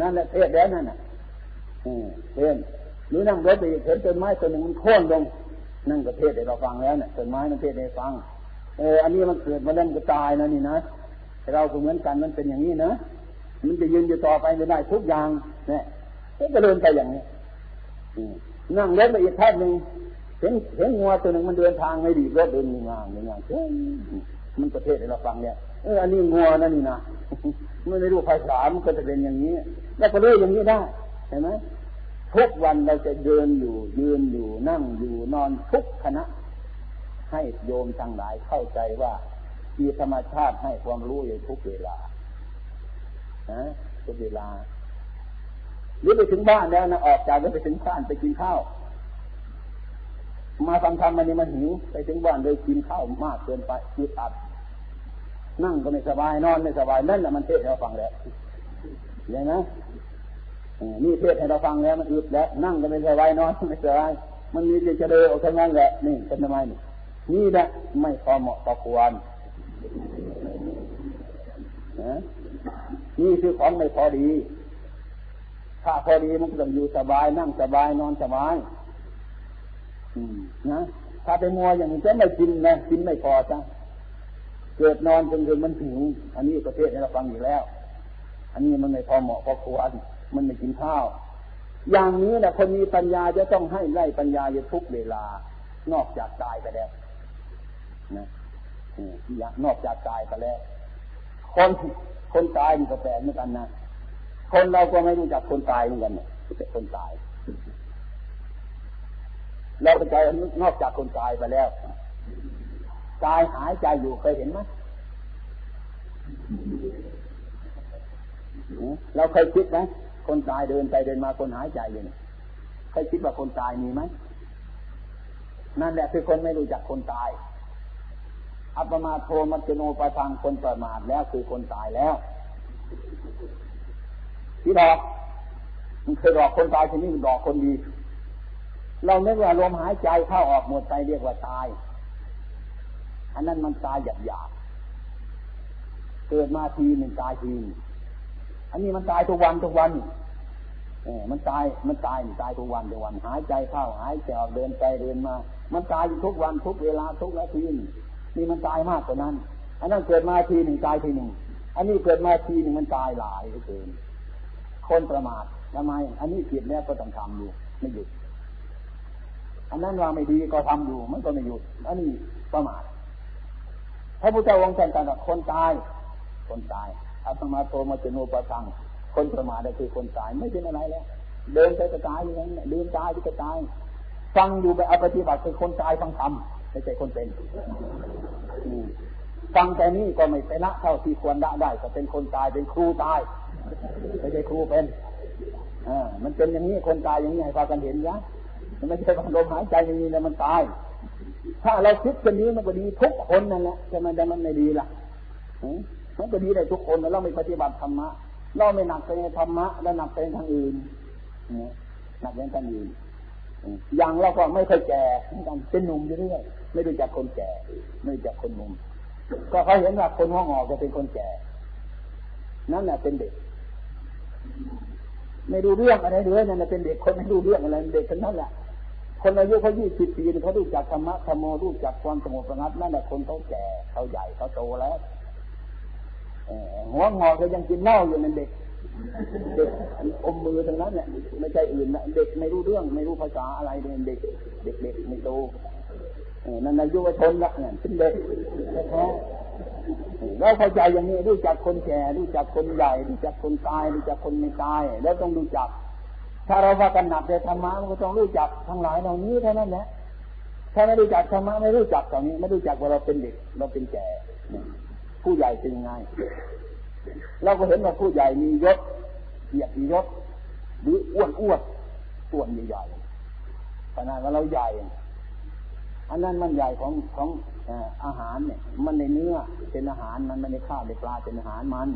นั่นแหละเทศแล้วนั่นน่ะเทศหรือนั่งรถไปเห็นต้นไม้ต้นหนึ่งมันโค่นลงนั่งก็เทศให้เราฟังแล้วเนี่ยต้นไม้มันเทศให้ฟัง เออ อันนี้มันเกิดมาแล้วก็ตายนะนี่นะเราก็เหมือนกันมันเป็นอย่างนี้นะมันจะยืนอยู่ต่อไปไม่ได้ทุกอย่างเนี่ยก็จะเดินไปอย่างนี้นั่งเล่นไปอีกแค่หนึ่งเห็นเห็นงัวตัวหนึ่งมันเดินทางไม่ดีรถเดินงางงางเฮ้ยมันประเทศเราฟังเนี่ยเอออันนี้งัวนั่นนี่นะ มันไม่รู้ภาษามันก็จะเป็นอย่างนี้ แล้วก็เลยอย่างนี้ได้เห็นไหมทุกวันเราจะเดินอยู่ ยืนอยู่นั่งอยู่นอนทุกขณะให้โยมทั้งหลายเข้าใจว่ามีธรรมชาติให้ความรู้อยู่ทุกเวลานะทุกเวลาหรือไปถึงบ้านแล้วนะออกจากไปถึงบ้านไปกินข้าว มาฟังธรรมมันนี่มันหิวไปถึงบ้านเลยกินข้าวมากเกินไปอึดอัด นั่งก็ไม่สบายนอนไม่สบายนั่นแหละมันเทศให้เราฟังแล้วเห็นไหมนี่เทศให้เราฟังแล้วมันอึดแล้ว นั่งก็ไม่สบายนอนไม่สบายมันมีจะเดินออกทางนั้นแหละนี่เป็นทำไมนี่นี่แหละไม่พอเหมาะพอควรนี่คือของไม่พอดี ถ้าพอดีมันก็ต้องอยู่สบาย นั่งสบายนอนสบายนะถ้าไปมัวอย่างนี้จะไม่กินนะกินไม่พอจ้ะ เกิดนอนจนถึงมันถึง อันนี้ประเทศนี้เราฟังอยู่แล้ว อันนี้มันไม่พอเหมาะพอควรมันไม่กินข้าว อย่างนี้นะคนมีปัญญาจะต้องให้ไล่ปัญญาอยู่ทุกเวลา นอกจากตายไปแล้วนะนอกจากตายไปแล้ว คนคนตายมันก็แปลกเหมือนกันนะคนเราก็ไม่รู้จักคนตายเหมือนกันเนี่ยแต่คนตายเราเป็นใจนอกจากคนตายไปแล้ว ตายหายใจอยู่เคยเห็นไหมเราเคยคิดไหมคนตายเดินไปเดินมาคนหายใจอยู่เนี่ยเคยคิดว่าคนตายมีไหมนั่นแหละคือคนไม่รู้จักคนตาย อัปมาโทมัจโนประทังคนประมาทแล้วคือคนตายแล้วที่ดอกมันเคยดอกคนตายทีนี้มันดอกคนดี เราเนึกว่าลมหายใจเข้าออกหมดไปเรียกว่าตาย อันนั้นมันตายหยาบหยาบเกิดมาทีหนึ่งตายทีอันนี้มันตายทุกวันทุกวันเออมันตายมันตายตายทุกวันทุกวัน หายใจเข้าหายใจออกเดินไปเดินมา มันตายทุกวันทุกเวลาทุกนาทีนี่มันตายมากกว่านั้น อันนั้นเกิดมาทีหนึ่งตายทีหนึ่งอันนี้เกิดมาทีหนึ่งมันตายหลายเกินคนประมาททำไม อันนี้ผิดแล้วก็ต้องทำอยู่ไม่หยุด อันนั้นว่าไม่ดีก็ทำอยู่มันก็ไม่หยุด อันนี้ประมาท พระพุทธองค์ท่านตรัสคนตาย คนตายอาตมาโทมาจโนปะทังคนประมาทคือคนตายไม่เป็นอะไรแล้วเดินไปก็ตายอย่างนั้นเดินตายก็ตาย ฟังอยู่ไปเอาปฏิบัติคือคนตายฟังธรรมไม่ใช่คนเป็นฟังแต่นี้ก็ไม่ไปละเท่าที่ควรละได้ก็เป็นคนตายเป็นครูตายไม่ใช่ครูเป็นอมันเป็นอย่างนี้คนตายอย่างนี้ให้พากันเห็นนะไม่ใช่ว่าลมหายใจอย่างนี้แล้วมันตาย ถ้าเราคิดกันนี้มันก็ดีทุกคนนั่นแหละแต่มันแต่มันไม่ดีล่ะมันก็ดีได้ทุกคนเราไม่ปฏิบัติธรรมะ เราไม่หนักไปในธรรมะแล้วหนักไปทางอื่นหนักไปทางอื่นอย่างเราก็ไม่เคยแก่เหมือนกันเป็นหนุ่มอยู่เรื่อยไม่รู้จักคนแก่ ไม่รู้จักคนหนุ่มก็เขาเห็นว่าคนห้องออกจะเป็นคนแก่ นั่นแหละเป็นเด็ก ไม่รู้เรื่องอะไรเลยนั่นเป็นเด็กคนไม่รู้เรื่องอะไรเด็กคนนั้นแหละ คนอายุเขายี่สิบปีเขารู้จักธรรมะธรรมโมรู้จักความสงบสงัดนั่นแหละคนเขาแก่เขาใหญ่เขาโตแล้วหัวงอก็ยังกินเหล้าอยู่นั่นเด็กเด็กอมมือทั้งนั้นเนี่ยไม่ใช่อื่นนะเด็กไม่รู้เรื่องไม่รู้ภาษาอะไรเลยเด็ก เด็กเด็กไม่โตนั่นอายุวชนละเนี่ยเป็นเด็กแท้เราเข้าใจอย่างนี้รู้จักคนแก่รู้จักคนใหญ่รู้จักคนตายรู้จักคนไม่ตาย แล้วต้องรู้จัก ถ้าเราว่ากันหนักในธรรมะมันก็ต้องรู้จักทั้งหลายเหล่านี้เท่านั้นแหละถ้าไม่รู้จักธรรมะไม่รู้จักตรงนี้ ไม่รู้จักว่าเราเป็นเด็กเราเป็นแก่ผู้ใหญ่เป็นยังไงเราก็เห็นว่าผู้ใหญ่มียศเกียรติยศหรืออ้วนอ้วนอ้วนใหญ่ๆขนาดว่าเราใหญ่อันนั้นมันใหญ่ของของอาหารเนี่ย มันในเนื้อเป็นอาหารมันไม่ในข้าวในปลาเป็นอาหารมัน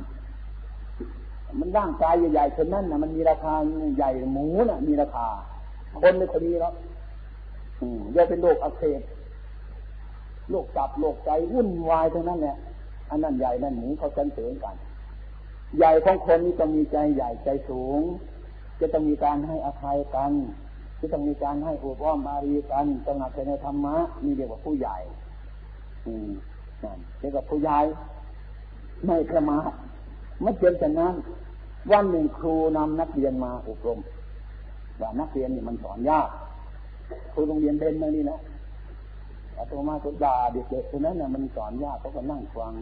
มันร่างกายใหญ่ๆเช่นนั้นนะมันมีราคาใหญ่หมูน่ะ มีราคา คนไม่คนนี้แล้วอืมจะเป็นโรคอักเสบโรคจับโรคใจวุ่นวายทั้งนั้นแหละอันนั้นใหญ่นั่นหมูเขาเสริญกัน ใหญ่ของคนนี้ต้องมีใจใหญ่ใจสูง จะต้องมีการให้อภัยกันจะต้องมีการให้อุปอ้อมมารีกันต้องหนักในธรรมะนี่เรียกว่าผู้ใหญ่ อืมนั่นเรียกว่าผู้ใหญ่ไม่ประมาท ไม่เป็นฉะนั้น วันหนึ่งครูนำนักเรียนมาอบรม ว่านักเรียนนี่มันสอนยาก ครูโรงเรียนเบนมานี่นะอาตมาก็ด่าเด็กๆคนนั้นน่ะมันสอนยากเขาก็นั่งฟัง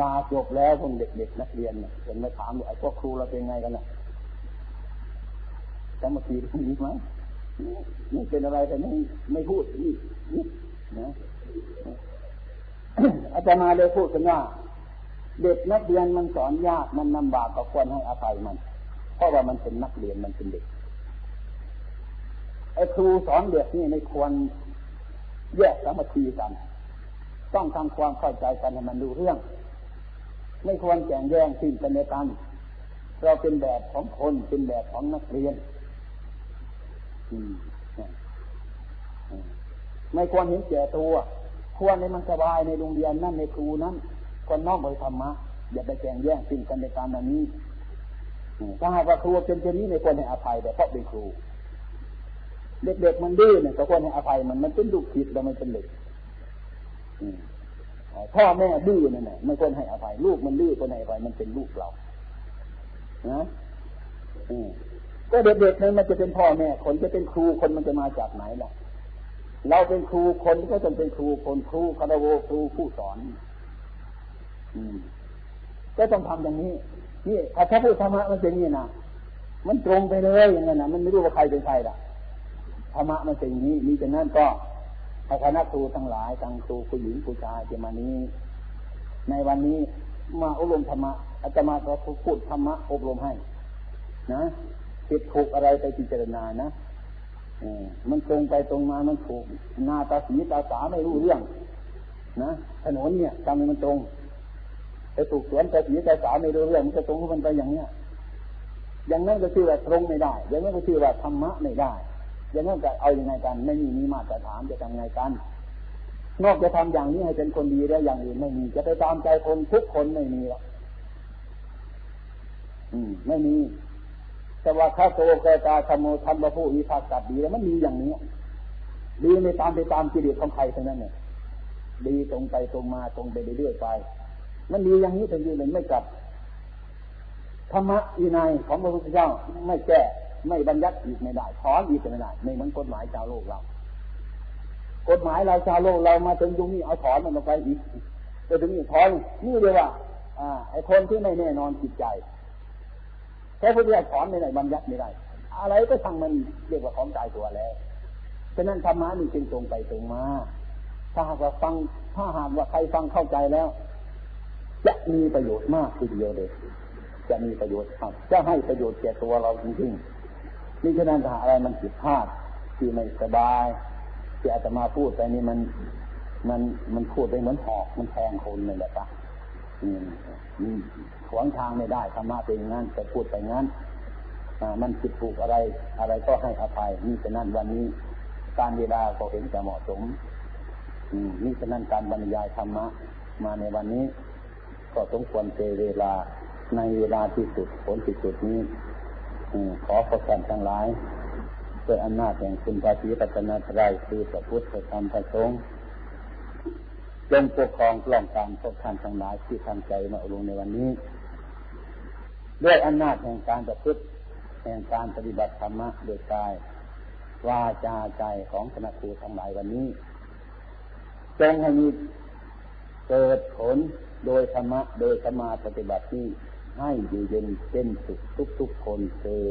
ลาจบแล้วพวกเด็กๆนักเรียนเนี่ยเห็นมาถามไอ้พวกครูเราเป็นไงกันน่ะจำมาทีดีไหมนี่เป็นอะไรแต่ไม่ไม่พูดนี่นี่นะอาจารย์มาเลยพูดกันว่า เด็กนักเรียนมันสอนยากมันลำบากก็ควรให้อภัยมัน เพราะว่ามันเป็นนักเรียนมันเป็นเด็กไอ้ครูสอนเด็กนี่ไม่ควรแยกสามัคคีกัน ต้องทำความเข้าใจกันให้มันดูเรื่อง ไม่ควรแข่งแย่งสิ่งกันในกันเราเป็นแบบของคนเป็นแบบของนักเรียนไม่ควรเห็นแก่ตัว ควรให้มันสบายในโรงเรียนนั่นในครูนั้น คนนอกบริธรรมะอย่าไปแข่งแย่งสิ่งกันในการแบบนี้ถ้าหากว่าครูเป็นเช่นนี้ไม่ควรให้อภัยแต่เพราะเป็นครู เด็กๆมันดื้อเนี่ยก็ควรให้อภัยมันมันเป็นลูกผิดแล้วมันเป็นเด็กพ่อแม่ดื้อนั่นแหละไม่ควรให้อภัยลูกมันดื้อควรให้อภัยมันเป็นลูกเรานะก็เด็กๆนั้นมันจะเป็นพ่อแม่คนจะเป็นครูคนมันจะมาจากไหนล่ะ เราเป็นครูคนก็จะเป็นครูคนครูคารวครูผู้สอน ก็ต้องทำอย่างนี้นี่ถ้าพระพุทธรรมะมันเป็นอย่างนี้นะมันตรงไปเลยอย่างนั้นนะมันไม่รู้ว่าใครเป็นใครล่ะธรรมะมันเป็นอย่างนี้มีแต่นั้นก็คณะครูทั้งหลายทั้งครูผู้หญิงผู้ชายจะมานี้ ในวันนี้มาอบรมธรรมะอาตมาก็พูดธรรมะอบรมให้ นะผิดถูกอะไรไปพิจารณานะมันตรงไปตรงมามันถูกนาตาสีตาสาไม่รู้เรื่อง นะถนนเนี่ยทำให้มันตรง ไปถูกสวนไปสีไปสาไม่รู้เรื่องมันจะตรงมันไปอย่างเนี้ยอย่างนั้นก็ชื่อว่าตรงไม่ได้ อย่างนั้นก็ชื่อว่าธรรมะไม่ได้ อย่างนั้นจะเอาอยัางไงกัน ไม่มีมีมาตรฐานจะทำไงกัน นอกจะทำอย่างนี้ให้เป็นคนดีแล้วอย่างอื่นไม่มี จะไปตามใจคนทุกคนไม่มีหรอกอืม ไม่มี แต่ว่าข้าโตเกตาธรรมธรรมผู้มีภาคตัดดีแล้วมันมีอย่างนี้ดีในตามไปตามกิเลสของใครเท่านั้นเนี่ยดีตรงไปตรงมาตรงไปเรื่อยๆไป มันมีอย่างนี้เป็นยืนเลยไม่กลับธรรมะอีนายของพระพุทธเจ้าไม่แก้ไม่บรรยัติอีกไม่ได้ถอนอีกไม่ได้ไม่เหมือนกฎหมายชาวโลกเรา กฎหมายเราชาวโลกเรามาถึงตรงนี้เอาถอนมันลงไปอีกไปถึงนี้ถอนนี่เรียว่า อ่า ไอ้คนที่ไม่แน่นอนจิตใจแค่พุทธเจ้าถอนไม่ได้บรรยัติไม่ได้อะไรก็ทั้งมันเรียกว่าของตายตัวแล้วฉะนั้นธรรมะนี่จึงตรงไปตรงมาถ้าหากว่าฟังถ้าหากว่าใครฟังเข้าใจแล้ว จะมีประโยชน์มากทีเดียวเลยจะมีประโยชน์ครับ จะให้ประโยชน์แก่ตัวเราจริงๆนี่ฉะนั้นถ้าอะไรมันผิดพลาดที่ไม่สบายที่อาตมาพูดไปนี่มันมันมันพูดไปเหมือนหอกมันแทงคนเลยแหละปะนี่ขวางทางไม่ได้ธรรมะเป็นงั้นแต่พูดไปงั้นมันผิดถูกอะไร อะไรก็ให้อภัยนี่ฉะนั้นวันนี้การเวลาก็เห็นจะเหมาะสมนี่ฉะนั้นการบรรยายธรรมะมาในวันนี้ ก็สมควรเจเวลาในเวลาที่สุดผลที่สุดนี้ขอประกันทั้งหลายด้วยอำนาจแห่งคุณพระศรีปัตนาทรายคือพระพุทธธรรมพระสงฆ์จงปกครองกล่องการพวกท่านทั้งหลายที่ทำใจมาลงในวันนี้ ด้วยอำนาจแห่งการประพฤติแห่งการปฏิบัติธรรมะโดยกายวาจาใจของคณะครูทั้งหลายวันนี้จงให้มีเกิดผล โดยธรรมะโดยสมาปฏิบัติที่ให้อยู่เย็นเป็นสุขทุกๆคนเธอ